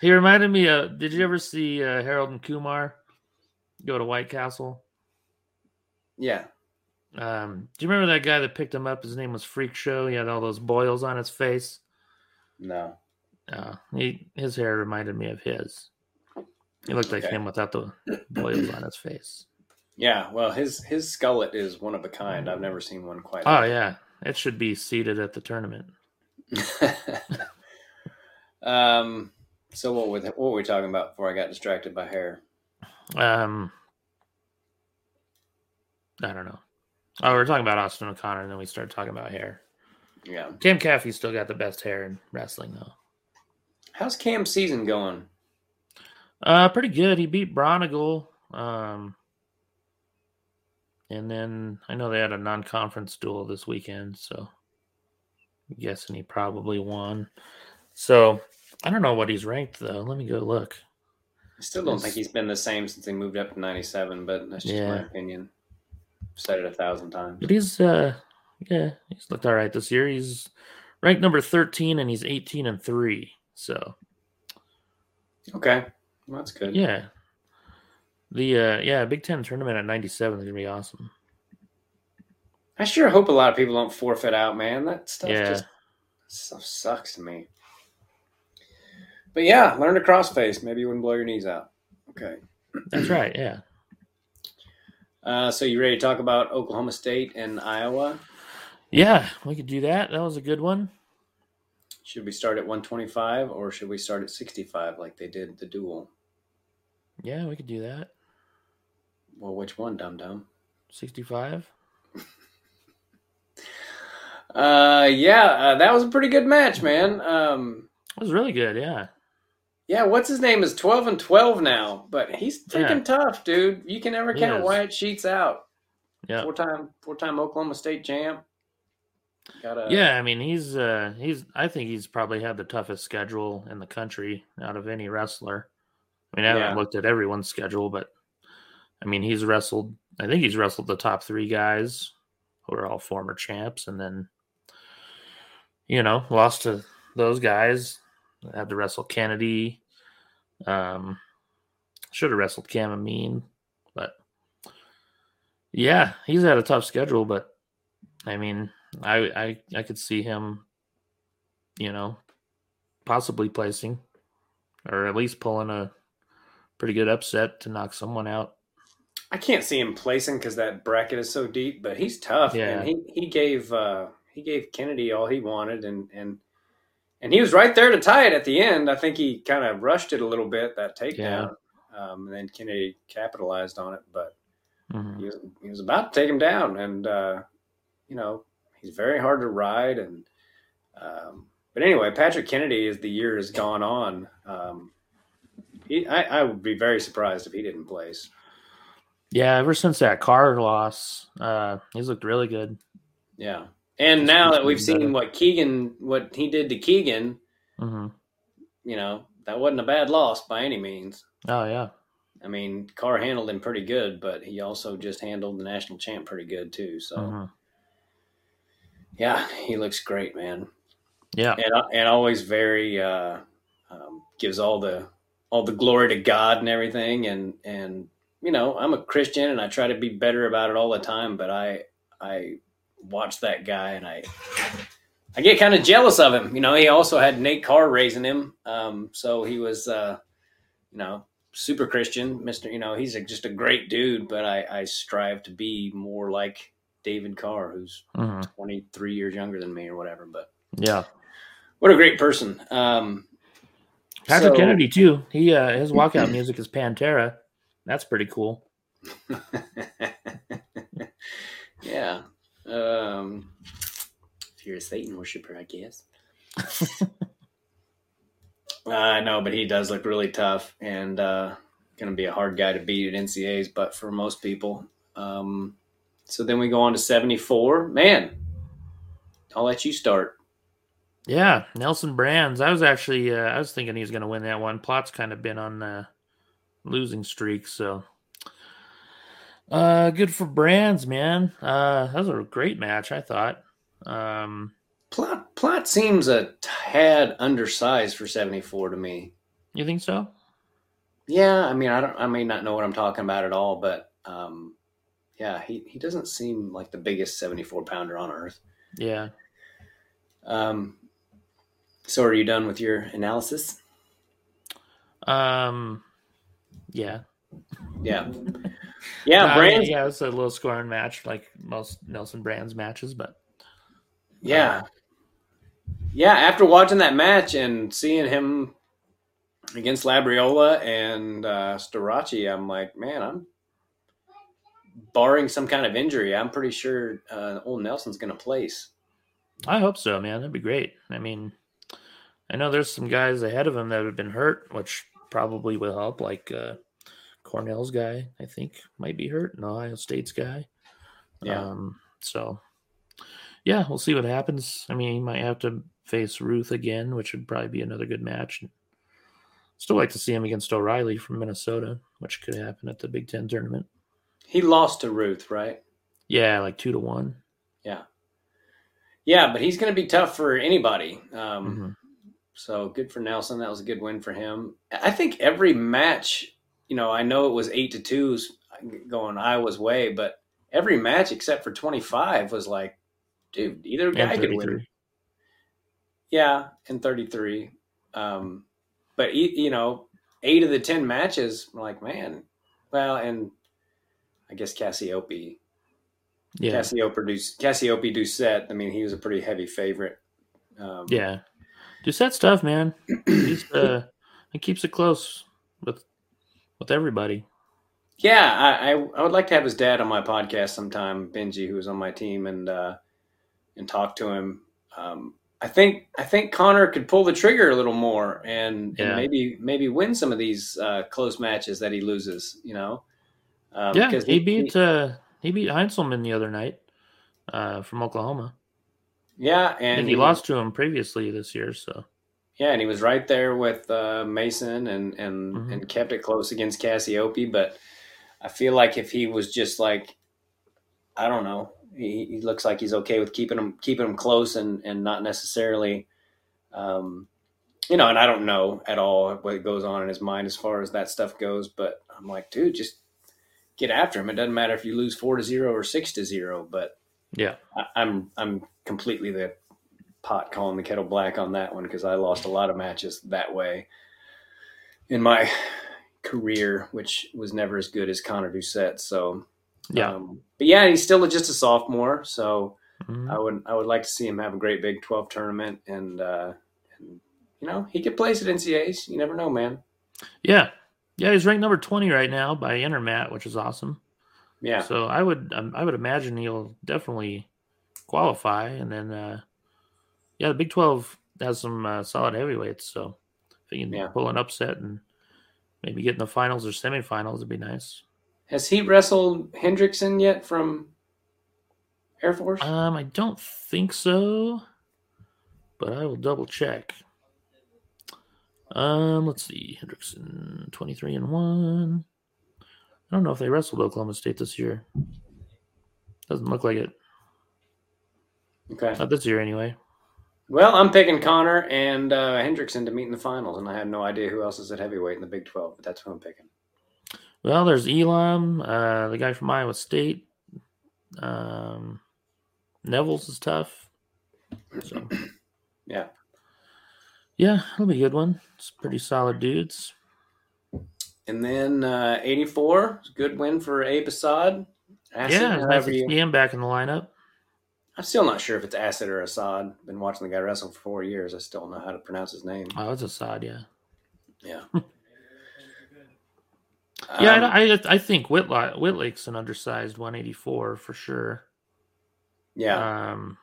He reminded me of. Did you ever see uh, Harold and Kumar go to White Castle? yeah. Um, do you remember that guy that picked him up? His name was Freak Show. He had all those boils on his face. No. Uh, he his hair reminded me of his. He looked like Okay. him without the boils on his face. Yeah. Well, his his skullet is one of a kind. I've never seen one quite. Oh like yeah, it should be seated at the tournament. um. So what were what were we talking about before I got distracted by hair? Um, I don't know. Oh, we're talking about Austin O'Connor, and then we started talking about hair. Yeah. Cam Caffey's still got the best hair in wrestling, though. How's Cam's season going? Uh, pretty good. He beat Bronigal. Um, and then I know they had a non-conference duel this weekend, so I'm guessing he probably won. So I don't know what he's ranked though. Let me go look. I still don't Yes. think he's been the same since he moved up to '97, but that's just my opinion. Said it a thousand times. But he's uh, yeah, he's looked all right this year. He's ranked number thirteen, and he's eighteen and three. So Okay, well, that's good. yeah, the uh, yeah Big Ten tournament at ninety seven is gonna be awesome. I sure hope a lot of people don't forfeit out, man. That stuff Yeah. just stuff sucks to me. But yeah, learn to crossface. Maybe you wouldn't blow your knees out. Okay. That's right. Yeah. Uh, so you ready to talk about Oklahoma State and Iowa? Yeah, we could do that. That was a good one. Should we start at 125 or should we start at 65 like they did the duel? Yeah, we could do that. Well, which one, dum dum? 65. Uh, yeah, uh, that was a pretty good match, man. Um, It was really good. Yeah. Yeah, what's his name is 12 and 12 now, but he's freaking Yeah. tough, dude. You can never count. Wyatt Sheets out. Yeah. Four time, four time Oklahoma State champ. Got a Yeah, I mean, he's uh he's I think he's probably had the toughest schedule in the country out of any wrestler. I mean, I haven't looked at everyone's schedule, but I mean, he's wrestled I think he's wrestled the top 3 guys who are all former champs and then you know, lost to those guys. Had to wrestle Kennedy. Um should have wrestled Cam Amine, but yeah, he's had a tough schedule, but I mean, I I I could see him, you know, possibly placing, or at least pulling a pretty good upset to knock someone out. I can't see him placing because that bracket is so deep, but he's tough. Yeah. and he he gave uh, he gave Kennedy all he wanted, and and and he was right there to tie it at the end. I think he kind of rushed it a little bit that takedown, um, and then Kennedy capitalized on it. But Mhm. he was he was about to take him down, and uh, you know he's very hard to ride. And um, but anyway, Patrick Kennedy, as the year has gone on, um, he, I, I would be very surprised if he didn't place. Yeah, ever since that Carr loss, uh, he's looked really good. Yeah. And now that we've seen better. what Keegan, what he did to Keegan, hmm you know, that wasn't a bad loss by any means. Oh yeah, I mean, Carr handled him pretty good, but he also just handled the national champ pretty good too. So, Mhm. yeah, he looks great, man, yeah, and and always very uh, um, gives all the all the glory to God and everything, and and you know, I'm a Christian and I try to be better about it all the time, but I I watch that guy and I I get kind of jealous of him. You know, he also had Nate Carr raising him, um, so he was, uh, you know, super Christian, Mister. You know, he's a, just a great dude. But I, I strive to be more like David Carr, who's Mhm. 23 years younger than me or whatever. But Yeah. what a great person. Um, Patrick so- Kennedy too. He uh, his walkout music is Pantera. That's pretty cool. yeah. Um, if you're a Satan worshiper, I guess. I know, but he does look really tough and uh, going to be a hard guy to beat at NCAs, but for most people. Um, so then we go on to 74. Man, I'll let you start. Yeah, Nelson Brands. I was actually uh, I was thinking he was going to win that one. Plott's kind of been on uh, losing streak, so uh, good for Brands, man. Uh, that was a great match, I thought. Um, Plott, Plott seems a tad undersized for 74 to me. you think so? Yeah, I mean, I don't, I may not know what I'm talking about at all, but um, yeah, he, he doesn't seem like the biggest 74 pounder on earth. Yeah. Um, so are you done with your analysis? Um, yeah. Yeah. Yeah, Uh, Brands. Yeah, it's a low scoring match, like most Nelson Brands matches, but Yeah. Yeah, after watching that match and seeing him against Labriola and uh, I'm like, man, I'm barring some kind of injury, I'm pretty sure uh, old Nelson's going to place. I hope so, man. That'd be great. I mean, I know there's some guys ahead of him that have been hurt, which probably will help. Like uh, Cornell's guy, I think, might be hurt, and Ohio State's guy. Yeah. Um, so, yeah, we'll see what happens. I mean, he might have to face Ruth again, which would probably be another good match. Still like to see him against O'Reilly from Minnesota, which could happen at the Big Ten tournament. He lost to Ruth, right? Yeah, like two to one. Yeah. Yeah, but he's going to be tough for anybody. Um, Mhm. So good for Nelson. That was a good win for him. I think every match, you know, I know it was eight to twos going Iowa's way, but every match except for 25 was like, dude, either guy could win. Yeah, and 33. Um, but, you know, eight of the 10 matches, I'm like, man, well, and I guess Cassioppi, Yeah. Cassioppi, Cassioppi Doucet, I mean, he was a pretty heavy favorite. Um, Yeah. Doucet's tough, man. He's uh he keeps it close with with everybody. Yeah, I, I I would like to have his dad on my podcast sometime, Benji, who was on my team, and uh, and talk to him. Um, I think I think Konner could pull the trigger a little more and, Yeah. and maybe maybe win some of these uh, close matches that he loses. You know, um, yeah, 'cause he beat uh he beat Heindselman the other night uh from Oklahoma. yeah, And, and he lost to him previously this year, so Yeah, and he was right there with uh, Mason and and Mhm. and kept it close against Cassioppi. But I feel like if he was just like, I don't know, he, he looks like he's okay with keeping him keeping him close and and not necessarily, um, you know. And I don't know at all what goes on in his mind as far as that stuff goes. But I'm like, dude, just get after him. It doesn't matter if you lose four to zero or six to zero. But yeah. I, I'm I'm completely the pot calling the kettle black on that one because I lost a lot of matches that way in my career, which was never as good as Konner Doucet. So Yeah. um, but yeah, he's still just a sophomore, so Mhm. I would I would like to see him have a great Big Twelve tournament and. Uh, and you know, he could place at NCAs. You never know, man. Yeah. Yeah, he's ranked number 20 right now by Intermat, which is awesome. Yeah. So I would um, I would imagine he'll definitely qualify and then uh yeah, the Big 12 has some uh, solid heavyweights, so if he can Yeah. pull an upset and maybe get in the finals or semifinals it'd be nice. Has he wrestled Hendrickson yet from Air Force? Um I don't think so, but I will double check. Um let's see. Hendrickson 23 and 1. I don't know if they wrestled Oklahoma State this year. Doesn't look like it. okay. Not this year anyway. Well, I'm picking Konner and uh, Hendrickson to meet in the finals, and I have no idea who else is at heavyweight in the Big 12, but that's who I'm picking. Well, there's Elam, uh, the guy from Iowa State. Um, Neville's is tough. So, Yeah. yeah, it'll be a good one. It's pretty solid dudes. And then uh, 84, good win for Abe Assad. Acid, yeah, nice to see him back in the lineup. I'm still not sure if it's Acid or Assad. Been watching the guy wrestle for four years. I still don't know how to pronounce his name. Oh, it's Assad, yeah. Yeah. Yeah, Um, I, I, I think Whitlock, Wittlake's an undersized 184 for sure. yeah. Um,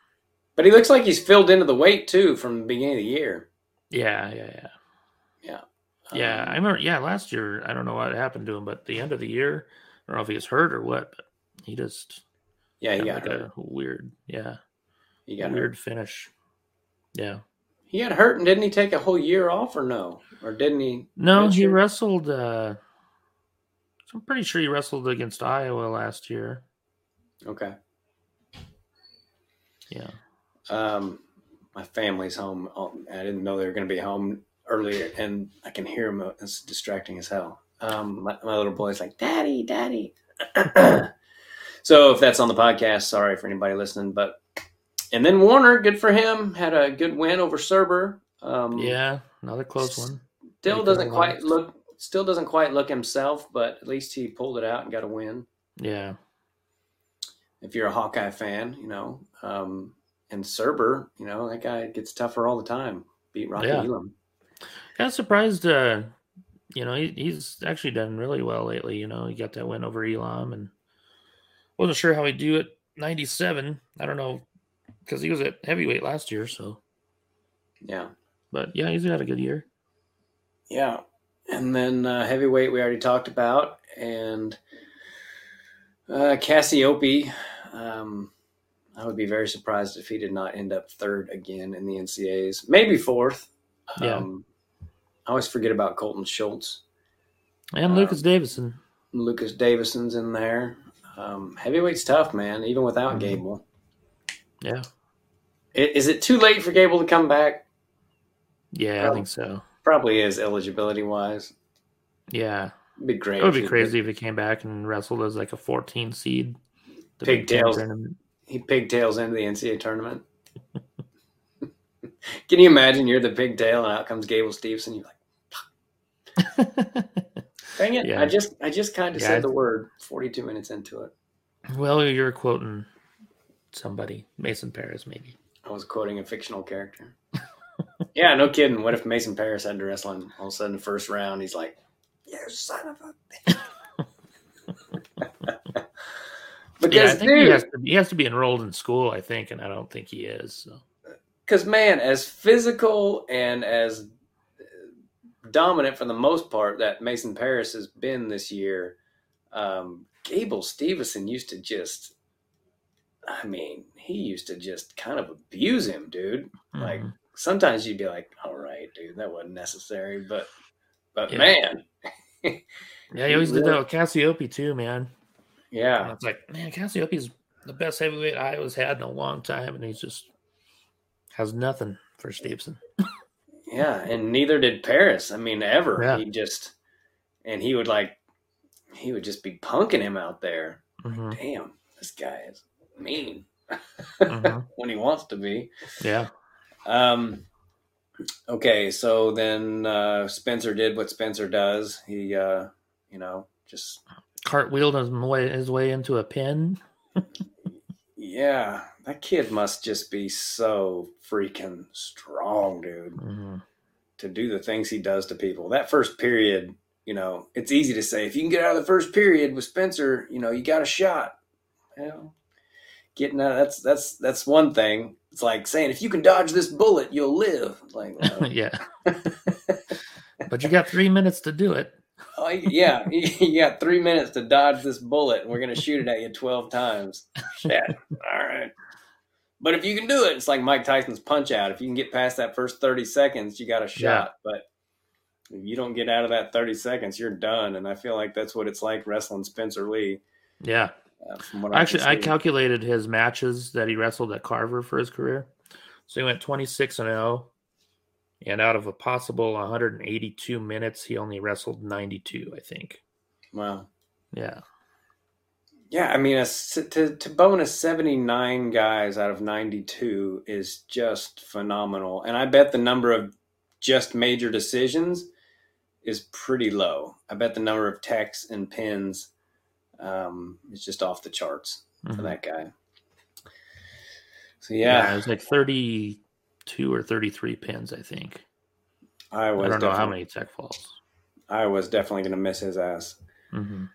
but he looks like he's filled into the weight too from the beginning of the year. yeah, yeah, yeah. Yeah, Um, I remember. Yeah, last year, I don't know what happened to him, but the end of the year, I don't know if he was hurt or what, but he just yeah, he got like hurt. a weird, yeah, He got hurt. weird finish. Yeah. He got hurt and didn't he take a whole year off or no? Or didn't he? No, he redshirt? wrestled. uh I'm pretty sure he wrestled against Iowa last year. Okay. Yeah. Um, my family's home. I didn't know they were going to be home earlier, and I can hear them. It's distracting as hell. Um, my, my little boy's like, "Daddy, Daddy." so if that's on the podcast, sorry for anybody listening. But and then Warner, good for him, had a good win over Surber. Um, Yeah, another close one. still doesn't quite look. Still doesn't quite look himself, but at least he pulled it out and got a win. Yeah. if you're a Hawkeye fan, you know, um, and Surber, you know, that guy gets tougher all the time. Beat Rocky Yeah. Elam. Kind of surprised. uh You know, he, he's actually done really well lately. You know, he got that win over Elam, and wasn't sure how he'd do at 97. I don't know because he was at heavyweight last year. So, Yeah. but yeah, he's had a good year. Yeah. And then uh, heavyweight, we already talked about. And uh, Cassioppi, um, I would be very surprised if he did not end up third again in the NCAs. Maybe fourth. Yeah. Um, I always forget about Colton Schultz. And Uh, Lucas Davison. Lucas Davison's in there. Um, heavyweight's tough, man, even without Mhm. Gable. Yeah, I- Is it too late for Gable to come back? yeah, I Oh. think so. Probably is eligibility wise. Yeah, It'd be great. it would be crazy if he came back and wrestled as like a 14 seed. Pigtails. He pigtails into the NCAA tournament. Can you imagine you're the pigtail and out comes Gable Stevenson? You're like, dang it! Yeah. I just I just kind of Yeah, said the word 42 minutes into it. well, you're quoting somebody, Mason Parris, maybe. I was quoting a fictional character. yeah, no kidding. What if Mason Parris had to wrestle him all of a sudden the first round? He's like, "You son of a." Yeah, I because think he has, to, he has to be enrolled in school, I think, and I don't think he is. So. because man, as physical and as dominant for the most part that Mason Parris has been this year, um, Gable Stevenson used to just, I mean, he used to just kind of abuse him, dude. Like Mhm. sometimes you'd be like, "All right, dude, that wasn't necessary," but, but Yeah. man, yeah, he always did that with Cassioppi too, man. And yeah, it's like, man, Cassioppi's the best heavyweight Iowa's had in a long time, and he's just has nothing for Stevenson. Yeah, and neither did Parris. I mean, ever. Yeah. He just, and he would like, he would just be punking him out there. hmm Damn, this guy is mean Mhm. when he wants to be. Yeah, Um, okay, so then uh, Spencer did what Spencer does. He, uh, you know, just cartwheeled his way his way into a pin. yeah, that kid must just be so freaking strong, dude, Mhm. To do the things he does to people. That first period, you know, it's easy to say if you can get out of the first period with Spencer, you know, you got a shot. You know, getting out that's that's that's one thing. It's like saying if you can dodge this bullet, you'll live. Like, yeah, but you got three minutes to do it. Oh, yeah, you got three minutes to dodge this bullet, and we're going to shoot it at you 12 times. Shit. All right. But if you can do it, it's like Mike Tyson's punch out. If you can get past that first 30 seconds, you got a shot. But if you don't get out of that 30 seconds, you're done. And I feel like that's what it's like wrestling Spencer Lee. Yeah, Uh, from what I actually, I calculated his matches that he wrestled at Carver for his career. So he went twenty six and zero, and out of a possible 182 minutes, he only wrestled 92, I think. Wow. Yeah. Yeah, I mean, a, to to bonus seventy nine guys out of ninety two is just phenomenal, and I bet the number of just major decisions is pretty low. I bet the number of techs and pins um, is just off the charts mm-hmm. for that guy. So yeah. yeah, it was like thirty-two or thirty-three pins, I think. I was. I don't know how many tech falls. I was definitely going to miss his ass. Mm-hmm.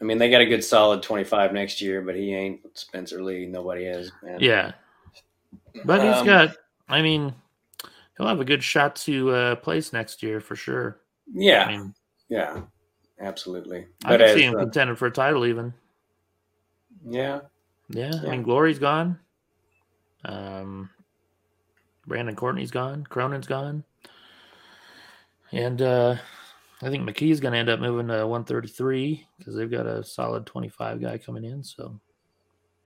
I mean, they got a good solid twenty-five next year, but he ain't Spencer Lee. Nobody is. Man. Yeah, but he's um, got. I mean, he'll have a good shot to uh, place next year for sure. Yeah, I mean, yeah, absolutely. I can see him uh, contending for a title even. Yeah. yeah, yeah. I mean, Glory's gone. Um, Brandon Courtney's gone. Cronin's gone. And uh, I think McKee's going to end up moving to 133 because they've got a solid 25 guy coming in. So,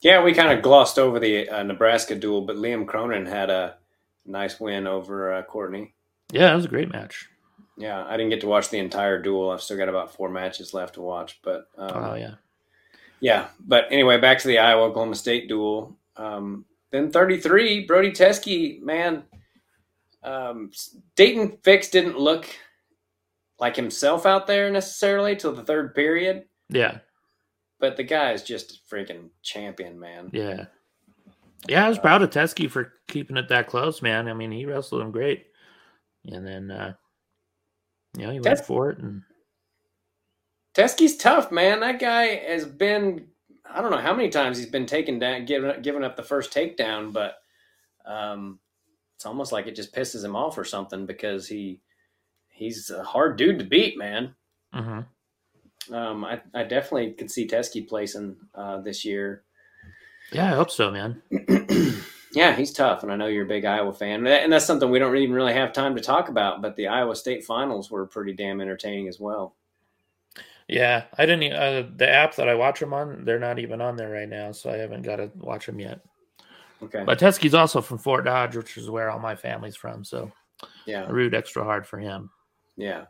yeah, we kind of glossed over the uh, Nebraska duel, but Liam Cronin had a nice win over uh, Courtney. Yeah, it was a great match. Yeah, I didn't get to watch the entire duel. I've still got about four matches left to watch, but um, oh yeah, yeah. But anyway, back to the Iowa Oklahoma State duel. Um, then 33, Brody Teske, man, um, Daton Fix didn't look like himself out there necessarily till the third period. Yeah. But the guy is just a freaking champion, man. Yeah. Yeah, I was proud of Teske for keeping it that close, man. I mean, he wrestled him great. And then, uh, you know, he went for it. And Teske's tough, man. That guy has been I don't know how many times he's been taken down, given given up the first takedown, but um, it's almost like it just pisses him off or something because he he's a hard dude to beat, man. Mm-hmm. Um, I, I definitely could see Teske placing uh, this year. Yeah, I hope so, man. yeah, he's tough, and I know you're a big Iowa fan, and that's something we don't even really have time to talk about. But the Iowa State finals were pretty damn entertaining as well. Yeah, I didn't. Uh, the app that I watch them on, they're not even on there right now, so I haven't got to watch them yet. Okay. But Teske's also from Fort Dodge, which is where all my family's from, so yeah, I root extra hard for him. Yeah.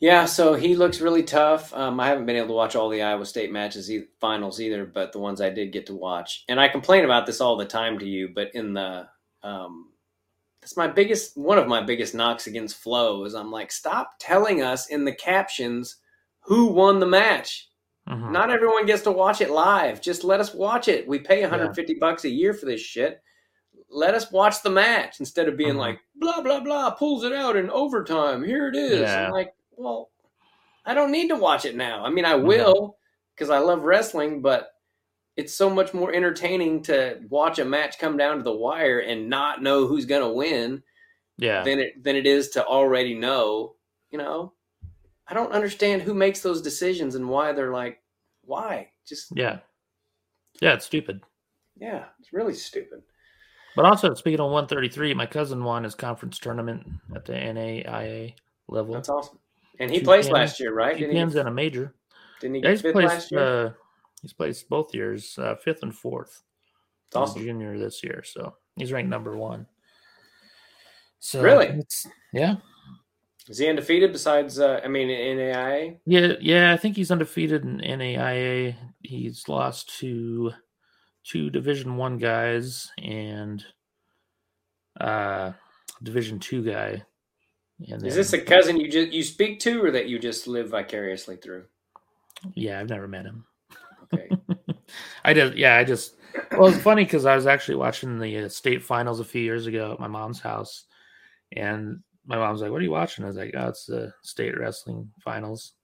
Yeah, so he looks really tough. Um, I haven't been able to watch all the Iowa State matches e- finals either, but the ones I did get to watch, and I complain about this all the time to you, but in the um, that's my biggest one of my biggest knocks against Flo is I'm like, stop telling us in the captions who won the match. Mm-hmm. Not everyone gets to watch it live. Just let us watch it. We pay 150 yeah. bucks a year for this shit. Let us watch the match instead of being mm-hmm. like blah blah blah pulls it out in overtime. Here it is. Yeah. I'm like, well, I don't need to watch it now. I mean, I will because I love wrestling, but it's so much more entertaining to watch a match come down to the wire and not know who's going to win yeah than it than it is to already know you know i don't understand who makes those decisions and why they're like why just yeah yeah it's stupid yeah it's really stupid but also speaking on 133 my cousin won his conference tournament at the naia level that's awesome and he placed last year right he pins in a major didn't he get yeah, placed, last year? Uh, He's placed both years, uh, fifth and fourth. It's awesome. Junior this year, so he's ranked number one. So really, yeah. Is he undefeated besides? Uh, I mean, NAIA. Yeah, yeah. I think he's undefeated in NAIA. He's lost to two Division One guys and uh Division Two guy. And Is this a cousin you just you speak to, or that you just live vicariously through? Yeah, I've never met him. Okay. I did. Yeah, I just. Well, it's funny because I was actually watching the uh, state finals a few years ago at my mom's house, and my mom's like, "What are you watching?" I was like, "Oh, it's the state wrestling finals,"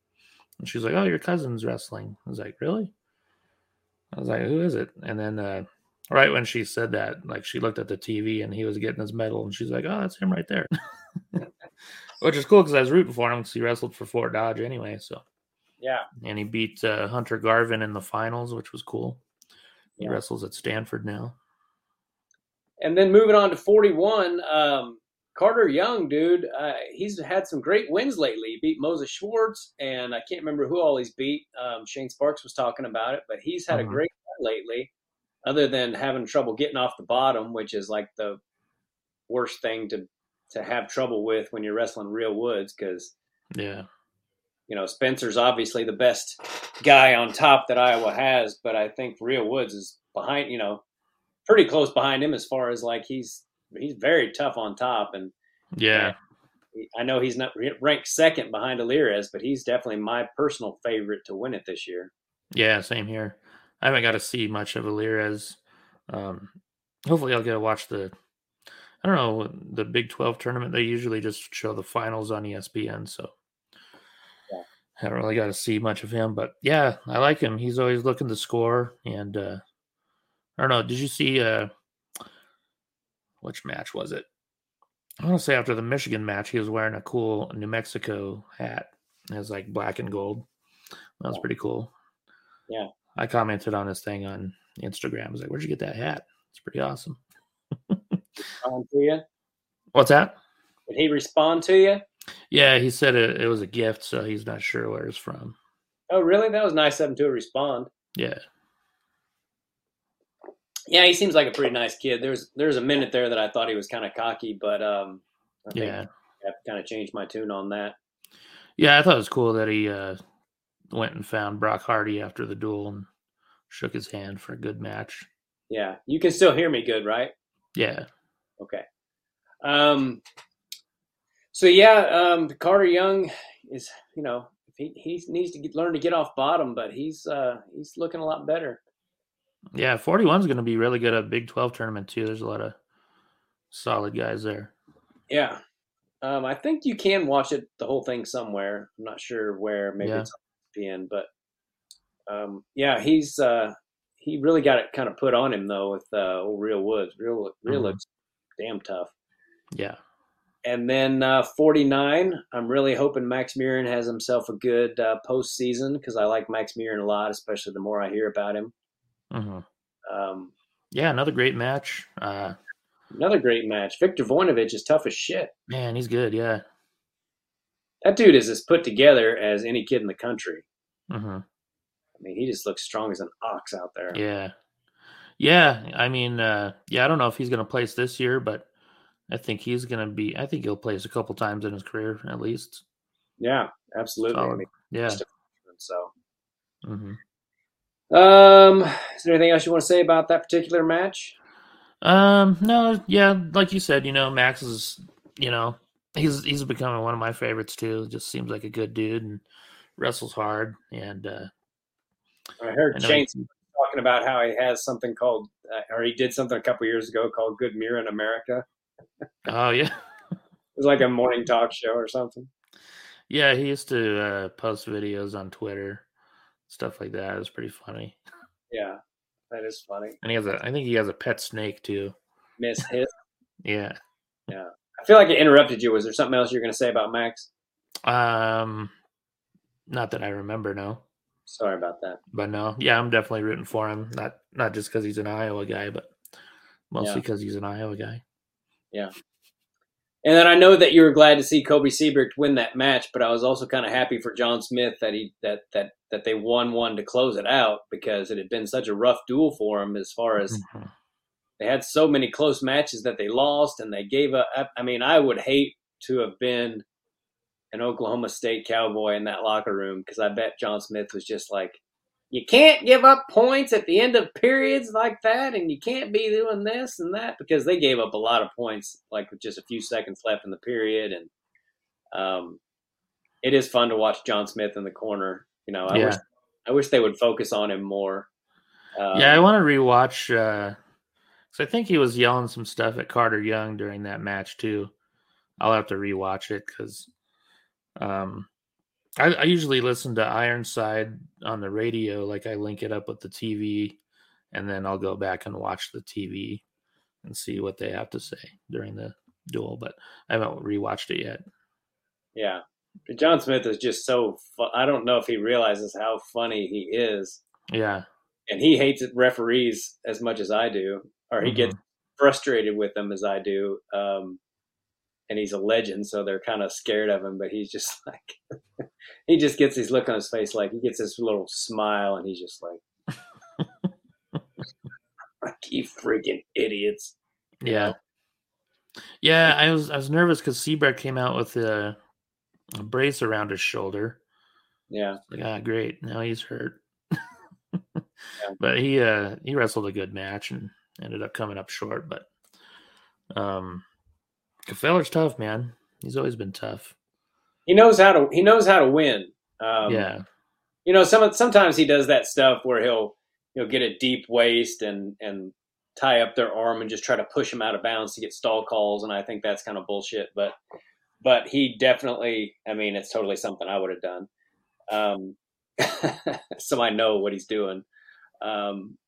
and she's like, "Oh, your cousin's wrestling." I was like, "Really?" I was like, "Who is it?" And then uh, right when she said that, like she looked at the TV and he was getting his medal, and she's like, "Oh, that's him right there," which is cool because I was rooting for him because he wrestled for Fort Dodge anyway. So yeah. And he beat uh, Hunter Garvin in the finals, which was cool. He yeah. wrestles at Stanford now. And then moving on to 41, um, Carter Young, dude, uh, he's had some great wins lately. He beat Moses Schwartz, and I can't remember who all he's beat. Um, Shane Sparks was talking about it, but he's had mm-hmm. a great lately, other than having trouble getting off the bottom, which is like the worst thing to to have trouble with when you're wrestling real woods because yeah you know, Spencer's obviously the best guy on top that Iowa has, but I think Real Woods is behind, you know, pretty close behind him as far as like he's he's very tough on top, and Yeah. I know he's not ranked second behind Alirez, but he's definitely my personal favorite to win it this year. Yeah, same here. I haven't got to see much of Alirez. Um, hopefully, I'll get to watch the. I don't know the Big Twelve tournament. They usually just show the finals on ESPN, so Yeah. haven't really got to see much of him. But yeah, I like him. He's always looking to score, and uh, I don't know. Did you see uh, which match was it? I want to say after the Michigan match, he was wearing a cool New Mexico hat. It was like black and gold. That was pretty cool. Yeah. I commented on his thing on Instagram. I was like, "Where'd you get that hat? It's pretty awesome." On to you. What's that? Did he respond to you? Yeah, he said it, it was a gift, so he's not sure where it's from. Oh, really? That was nice of him to respond. Yeah, Yeah, he seems like a pretty nice kid. There's there's a minute there that I thought he was kind of cocky, but um, I think yeah, I've kind of changed my tune on that. yeah. I thought it was cool that he uh, went and found Brock Hardy after the duel and shook his hand for a good match. Yeah, you can still hear me good, right? Yeah, Okay. Um. So yeah, um, Carter Young is you know he he needs to get, learn to get off bottom, but he's uh he's looking a lot better. Yeah. Forty one is going to be really good at Big Twelve tournament too. There's a lot of solid guys there. Yeah. Um, I think you can watch it the whole thing somewhere. I'm not sure where. Maybe Yeah. it's on ESPN, but um, yeah, he's uh, he really got it kind of put on him though with uh, old Real Woods. Real Real Mhm. looks damn tough. Yeah, And then uh, 49, I'm really hoping Max Murin has himself a good uh, postseason because I like Max Murin a lot, especially the more I hear about him. Hmm Um, yeah. Another great match. Uh, another great match. Victor Voinovich is tough as shit. man, he's good. Yeah. That dude is as put together as any kid in the country. hmm I mean, he just looks strong as an ox out there. Yeah. Yeah. I mean, uh, yeah, I don't know if he's going to place this year, but I think he's going to be, I think he'll place a couple times in his career at least. Yeah, absolutely. I mean, Yeah. just a freshman, so. hmm Um, is there anything else you want to say about that particular match? Um, no, yeah, like you said, you know, Max is, you know, he's he's becoming one of my favorites too. Just seems like a good dude and wrestles hard. And uh, I heard I Shane he- talking about how he has something called, uh, or he did something a couple years ago called Good Mirror in America. oh yeah, It was like a morning talk show or something. yeah, he used to uh, post videos on Twitter, stuff like that. It was pretty funny. Yeah, that is funny. And he has a, I think he has a pet snake too. Miss Hit. Yeah. Yeah. I feel like I interrupted you. Was there something else you're going to say about Max? Um, not that I remember, no. Sorry about that. But no, yeah, I'm definitely rooting for him. Not not just because he's an Iowa guy, but mostly Yeah. because he's an Iowa guy. And then I know that you were glad to see Cobe Siebrecht win that match, but I was also kind of happy for John Smith that he that that that they won one to close it out because it had been such a rough duel for him as far as Mhm. they had so many close matches that they lost and they gave up. I mean, I would hate to have been an Oklahoma State Cowboy in that locker room because I bet John Smith was just like, you can't give up points at the end of periods like that, and you can't be doing this and that because they gave up a lot of points like with just a few seconds left in the period, and um, it is fun to watch John Smith in the corner. You know, I Yeah. wish I wish they would focus on him more. Um, yeah, I want to rewatch. Uh, so I think he was yelling some stuff at Carter Young during that match too. I'll have to rewatch it because um, I, I usually listen to Ironside on the radio. Like I link it up with the TV, and then I'll go back and watch the TV and see what they have to say during the duel. But I haven't rewatched it yet. Yeah. John Smith is just so fu- I don't know if he realizes how funny he is. Yeah, And he hates referees as much as I do, or he gets frustrated with them as I do. Um, and he's a legend, so they're kind of scared of him, but he's just like, he just gets his look on his face, like he gets this little smile, and he's just like, like you freaking idiots. yeah, yeah. I was I was nervous because Siebrecht came out with a, a brace around his shoulder, Yeah. Like, ah, great. Now he's hurt. But he uh he wrestled a good match and ended up coming up short. But um Gfeller's tough, man. He's always been tough. He knows how to he knows how to win. Um, yeah. You know, some sometimes he does that stuff where he'll he'll get a deep waist and and tie up their arm and just try to push him out of bounds to get stall calls, and I think that's kind of bullshit. But but he definitely, I mean, it's totally something I would have done. Um, so I know what he's doing. Um,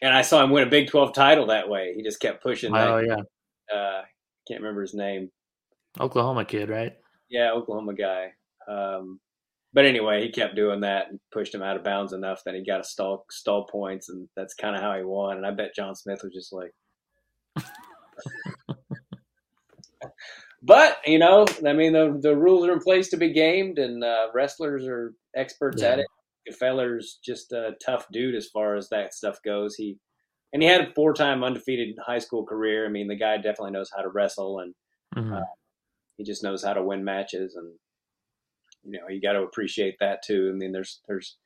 and I saw him win a Big Twelve title that way. He just kept pushing. Oh that, yeah. uh, can't remember his name. Oklahoma kid, right? Yeah, Oklahoma guy. Um, but anyway, he kept doing that and pushed him out of bounds enough that he got a stall stall points, and that's kind of how he won. And I bet John Smith was just like. but you know, I mean, the the rules are in place to be gamed, and uh, wrestlers are experts Yeah. at it. Gfeller's just a tough dude as far as that stuff goes. He and he had a four time undefeated high school career. I mean, the guy definitely knows how to wrestle, and Mhm. he just knows how to win matches and you know you got to appreciate that too i mean there's there's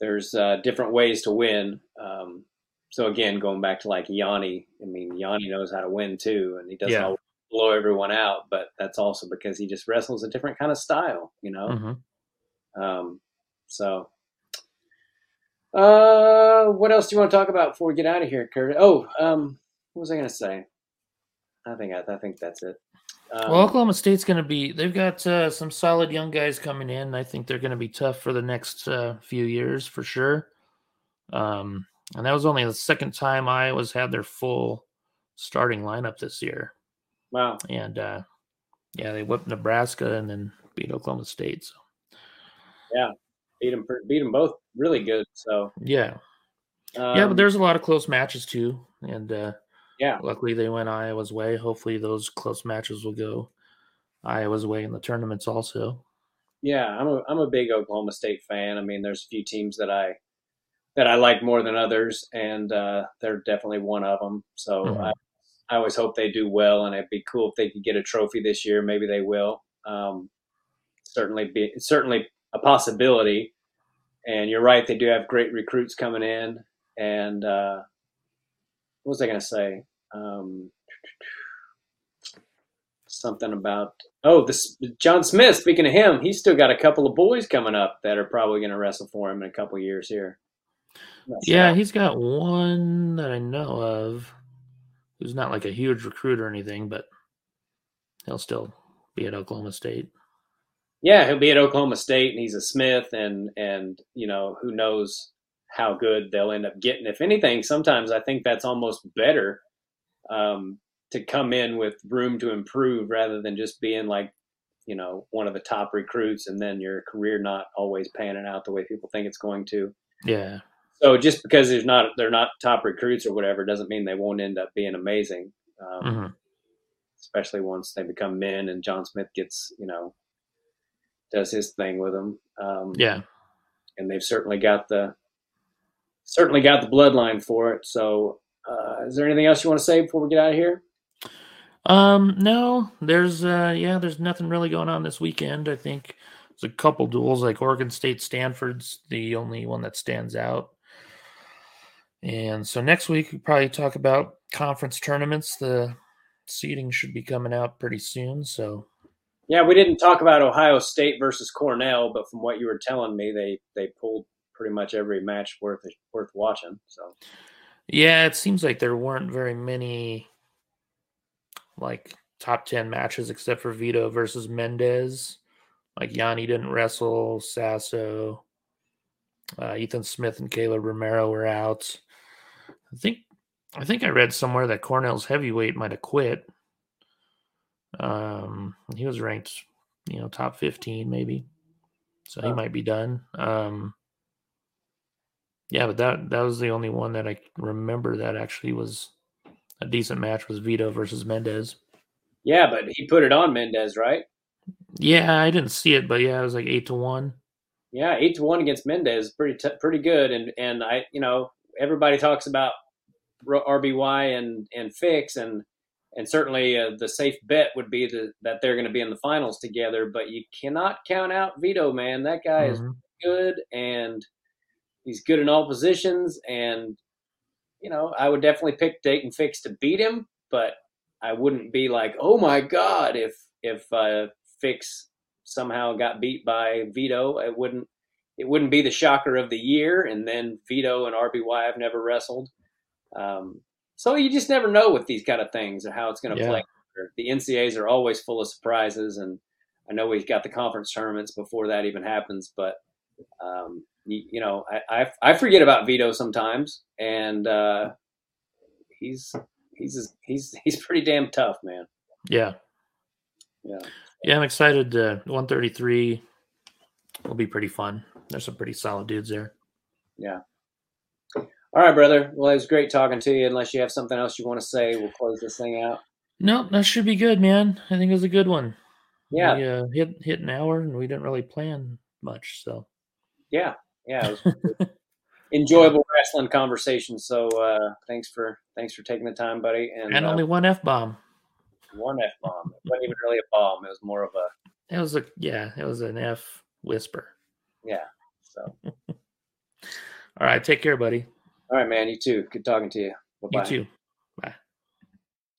there's uh, different ways to win um, so again going back to like Yianni i mean Yianni knows how to win too and he doesn't Yeah. blow everyone out but that's also because he just wrestles a different kind of style you know Mhm. um, so uh, what else do you want to talk about before we get out of here kurt oh um, what was i going to say i think I, I think that's it um, Well, Oklahoma State's going to be. They've got uh, some solid young guys coming in. I think they're going to be tough for the next uh, few years for sure. Um, and that was only the second time Iowa's had their full starting lineup this year. wow And uh, yeah, they whipped Nebraska and then beat Oklahoma State. So beat them beat them both really good so yeah, um, yeah, but there's a lot of close matches too. And uh, Yeah. luckily they went Iowa's way. Hopefully those close matches will go Iowa's way in the tournaments also. Yeah, I'm a I'm a big Oklahoma State fan. I mean, there's a few teams that I that I like more than others, and uh, they're definitely one of them. So Mhm. I, I always hope they do well, and it'd be cool if they could get a trophy this year. Maybe they will. Um, certainly, be certainly a possibility. And you're right; they do have great recruits coming in. And uh, what was I going to say? Um, something about oh this John Smith. Speaking of him, he's still got a couple of boys coming up that are probably going to wrestle for him in a couple of years here. That's Yeah, right. he's got one that I know of who's not like a huge recruit or anything, but he'll still be at Oklahoma State. Yeah, he'll be at Oklahoma State, and he's a Smith, and and you know who knows how good they'll end up getting. If anything, sometimes I think that's almost better um, to come in with room to improve rather than just being like you know one of the top recruits, and then your career not always panning out the way people think it's going to. Yeah. So just because there's not they're not top recruits or whatever doesn't mean they won't end up being amazing. Um, hmm especially once they become men and John Smith gets, you know, does his thing with them. Um, Yeah. and they've certainly got the certainly got the bloodline for it. So, uh, is there anything else you want to say before we get out of here? Um, no, there's uh yeah, there's nothing really going on this weekend. I think there's a couple duels like Oregon State Stanford's the only one that stands out. And so next week we probably talk about conference tournaments. The seeding should be coming out pretty soon. So Yeah, we didn't talk about Ohio State versus Cornell, but from what you were telling me, they they pulled pretty much every match worth worth watching. So, yeah, it seems like there weren't very many like top ten matches except for Vito versus Mendez. Like Yianni didn't wrestle, Sasso, uh, Ethan Smith and Kaleb Romero were out. I think I think I read somewhere that Cornell's heavyweight might have quit. Um, he was ranked, you know, top fifteen maybe, so he Oh. might be done. Um, yeah, but that that was the only one that I remember that actually was a decent match was Vito versus Mendez. yeah, but he put it on Mendez, right? Yeah, I didn't see it, but yeah, it was like eight to one. Yeah, eight to one against Mendez, is pretty t- pretty good. And and I, you know, everybody talks about RBY and and Fix, and and certainly uh, the safe bet would be the, that they're going to be in the finals together. But you cannot count out Vito, man. That guy is Mhm. good, and he's good in all positions. And you know, I would definitely pick Daton Fix to beat him, but I wouldn't be like, oh my god, if if uh, Fix somehow got beat by Vito, it wouldn't it wouldn't be the shocker of the year. And then Vito and RBY have never wrestled. Um, so you just never know with these kind of things and how it's going to Yeah. play. The NCAAs are always full of surprises, and I know we've got the conference tournaments before that even happens. But um, you, you know, I, I I forget about Vito sometimes, and uh, he's he's he's he's pretty damn tough, man. Yeah. Yeah. Yeah, I'm excited. Uh, 133 will be pretty fun. There's some pretty solid dudes there. Yeah. All right, brother. Well, it was great talking to you. Unless you have something else you want to say, we'll close this thing out. No, that should be good, man. I think it was a good one. Yeah. We, uh, hit hit an hour, and we didn't really plan much. So Yeah, yeah, it was enjoyable wrestling conversation. So uh, thanks for thanks for taking the time, buddy. And, and uh, only one f bomb. one f bomb. It wasn't even really a bomb. It was more of a It was a yeah. It was an f whisper. yeah. So All right, take care, buddy. All right, man. You too. Good talking to you. Bye-bye. You too.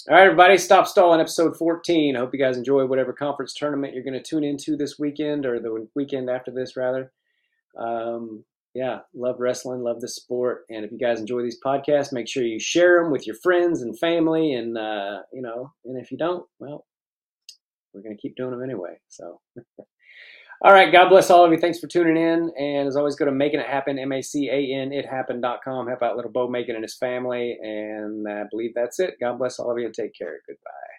All right, everybody, stop stalling episode 14. I hope you guys enjoy whatever conference tournament you're going to tune into this weekend or the weekend after this, rather. Um, yeah, love wrestling, love the sport. And if you guys enjoy these podcasts, make sure you share them with your friends and family. And, uh, you know, and if you don't, well, we're going to keep doing them anyway. So, all right, God bless all of you. Thanks for tuning in. And as always, go to Making It Happen, M A C A N, it happen.com. Help out little Bo Macon and his family. And I believe that's it. God bless all of you and take care. Goodbye.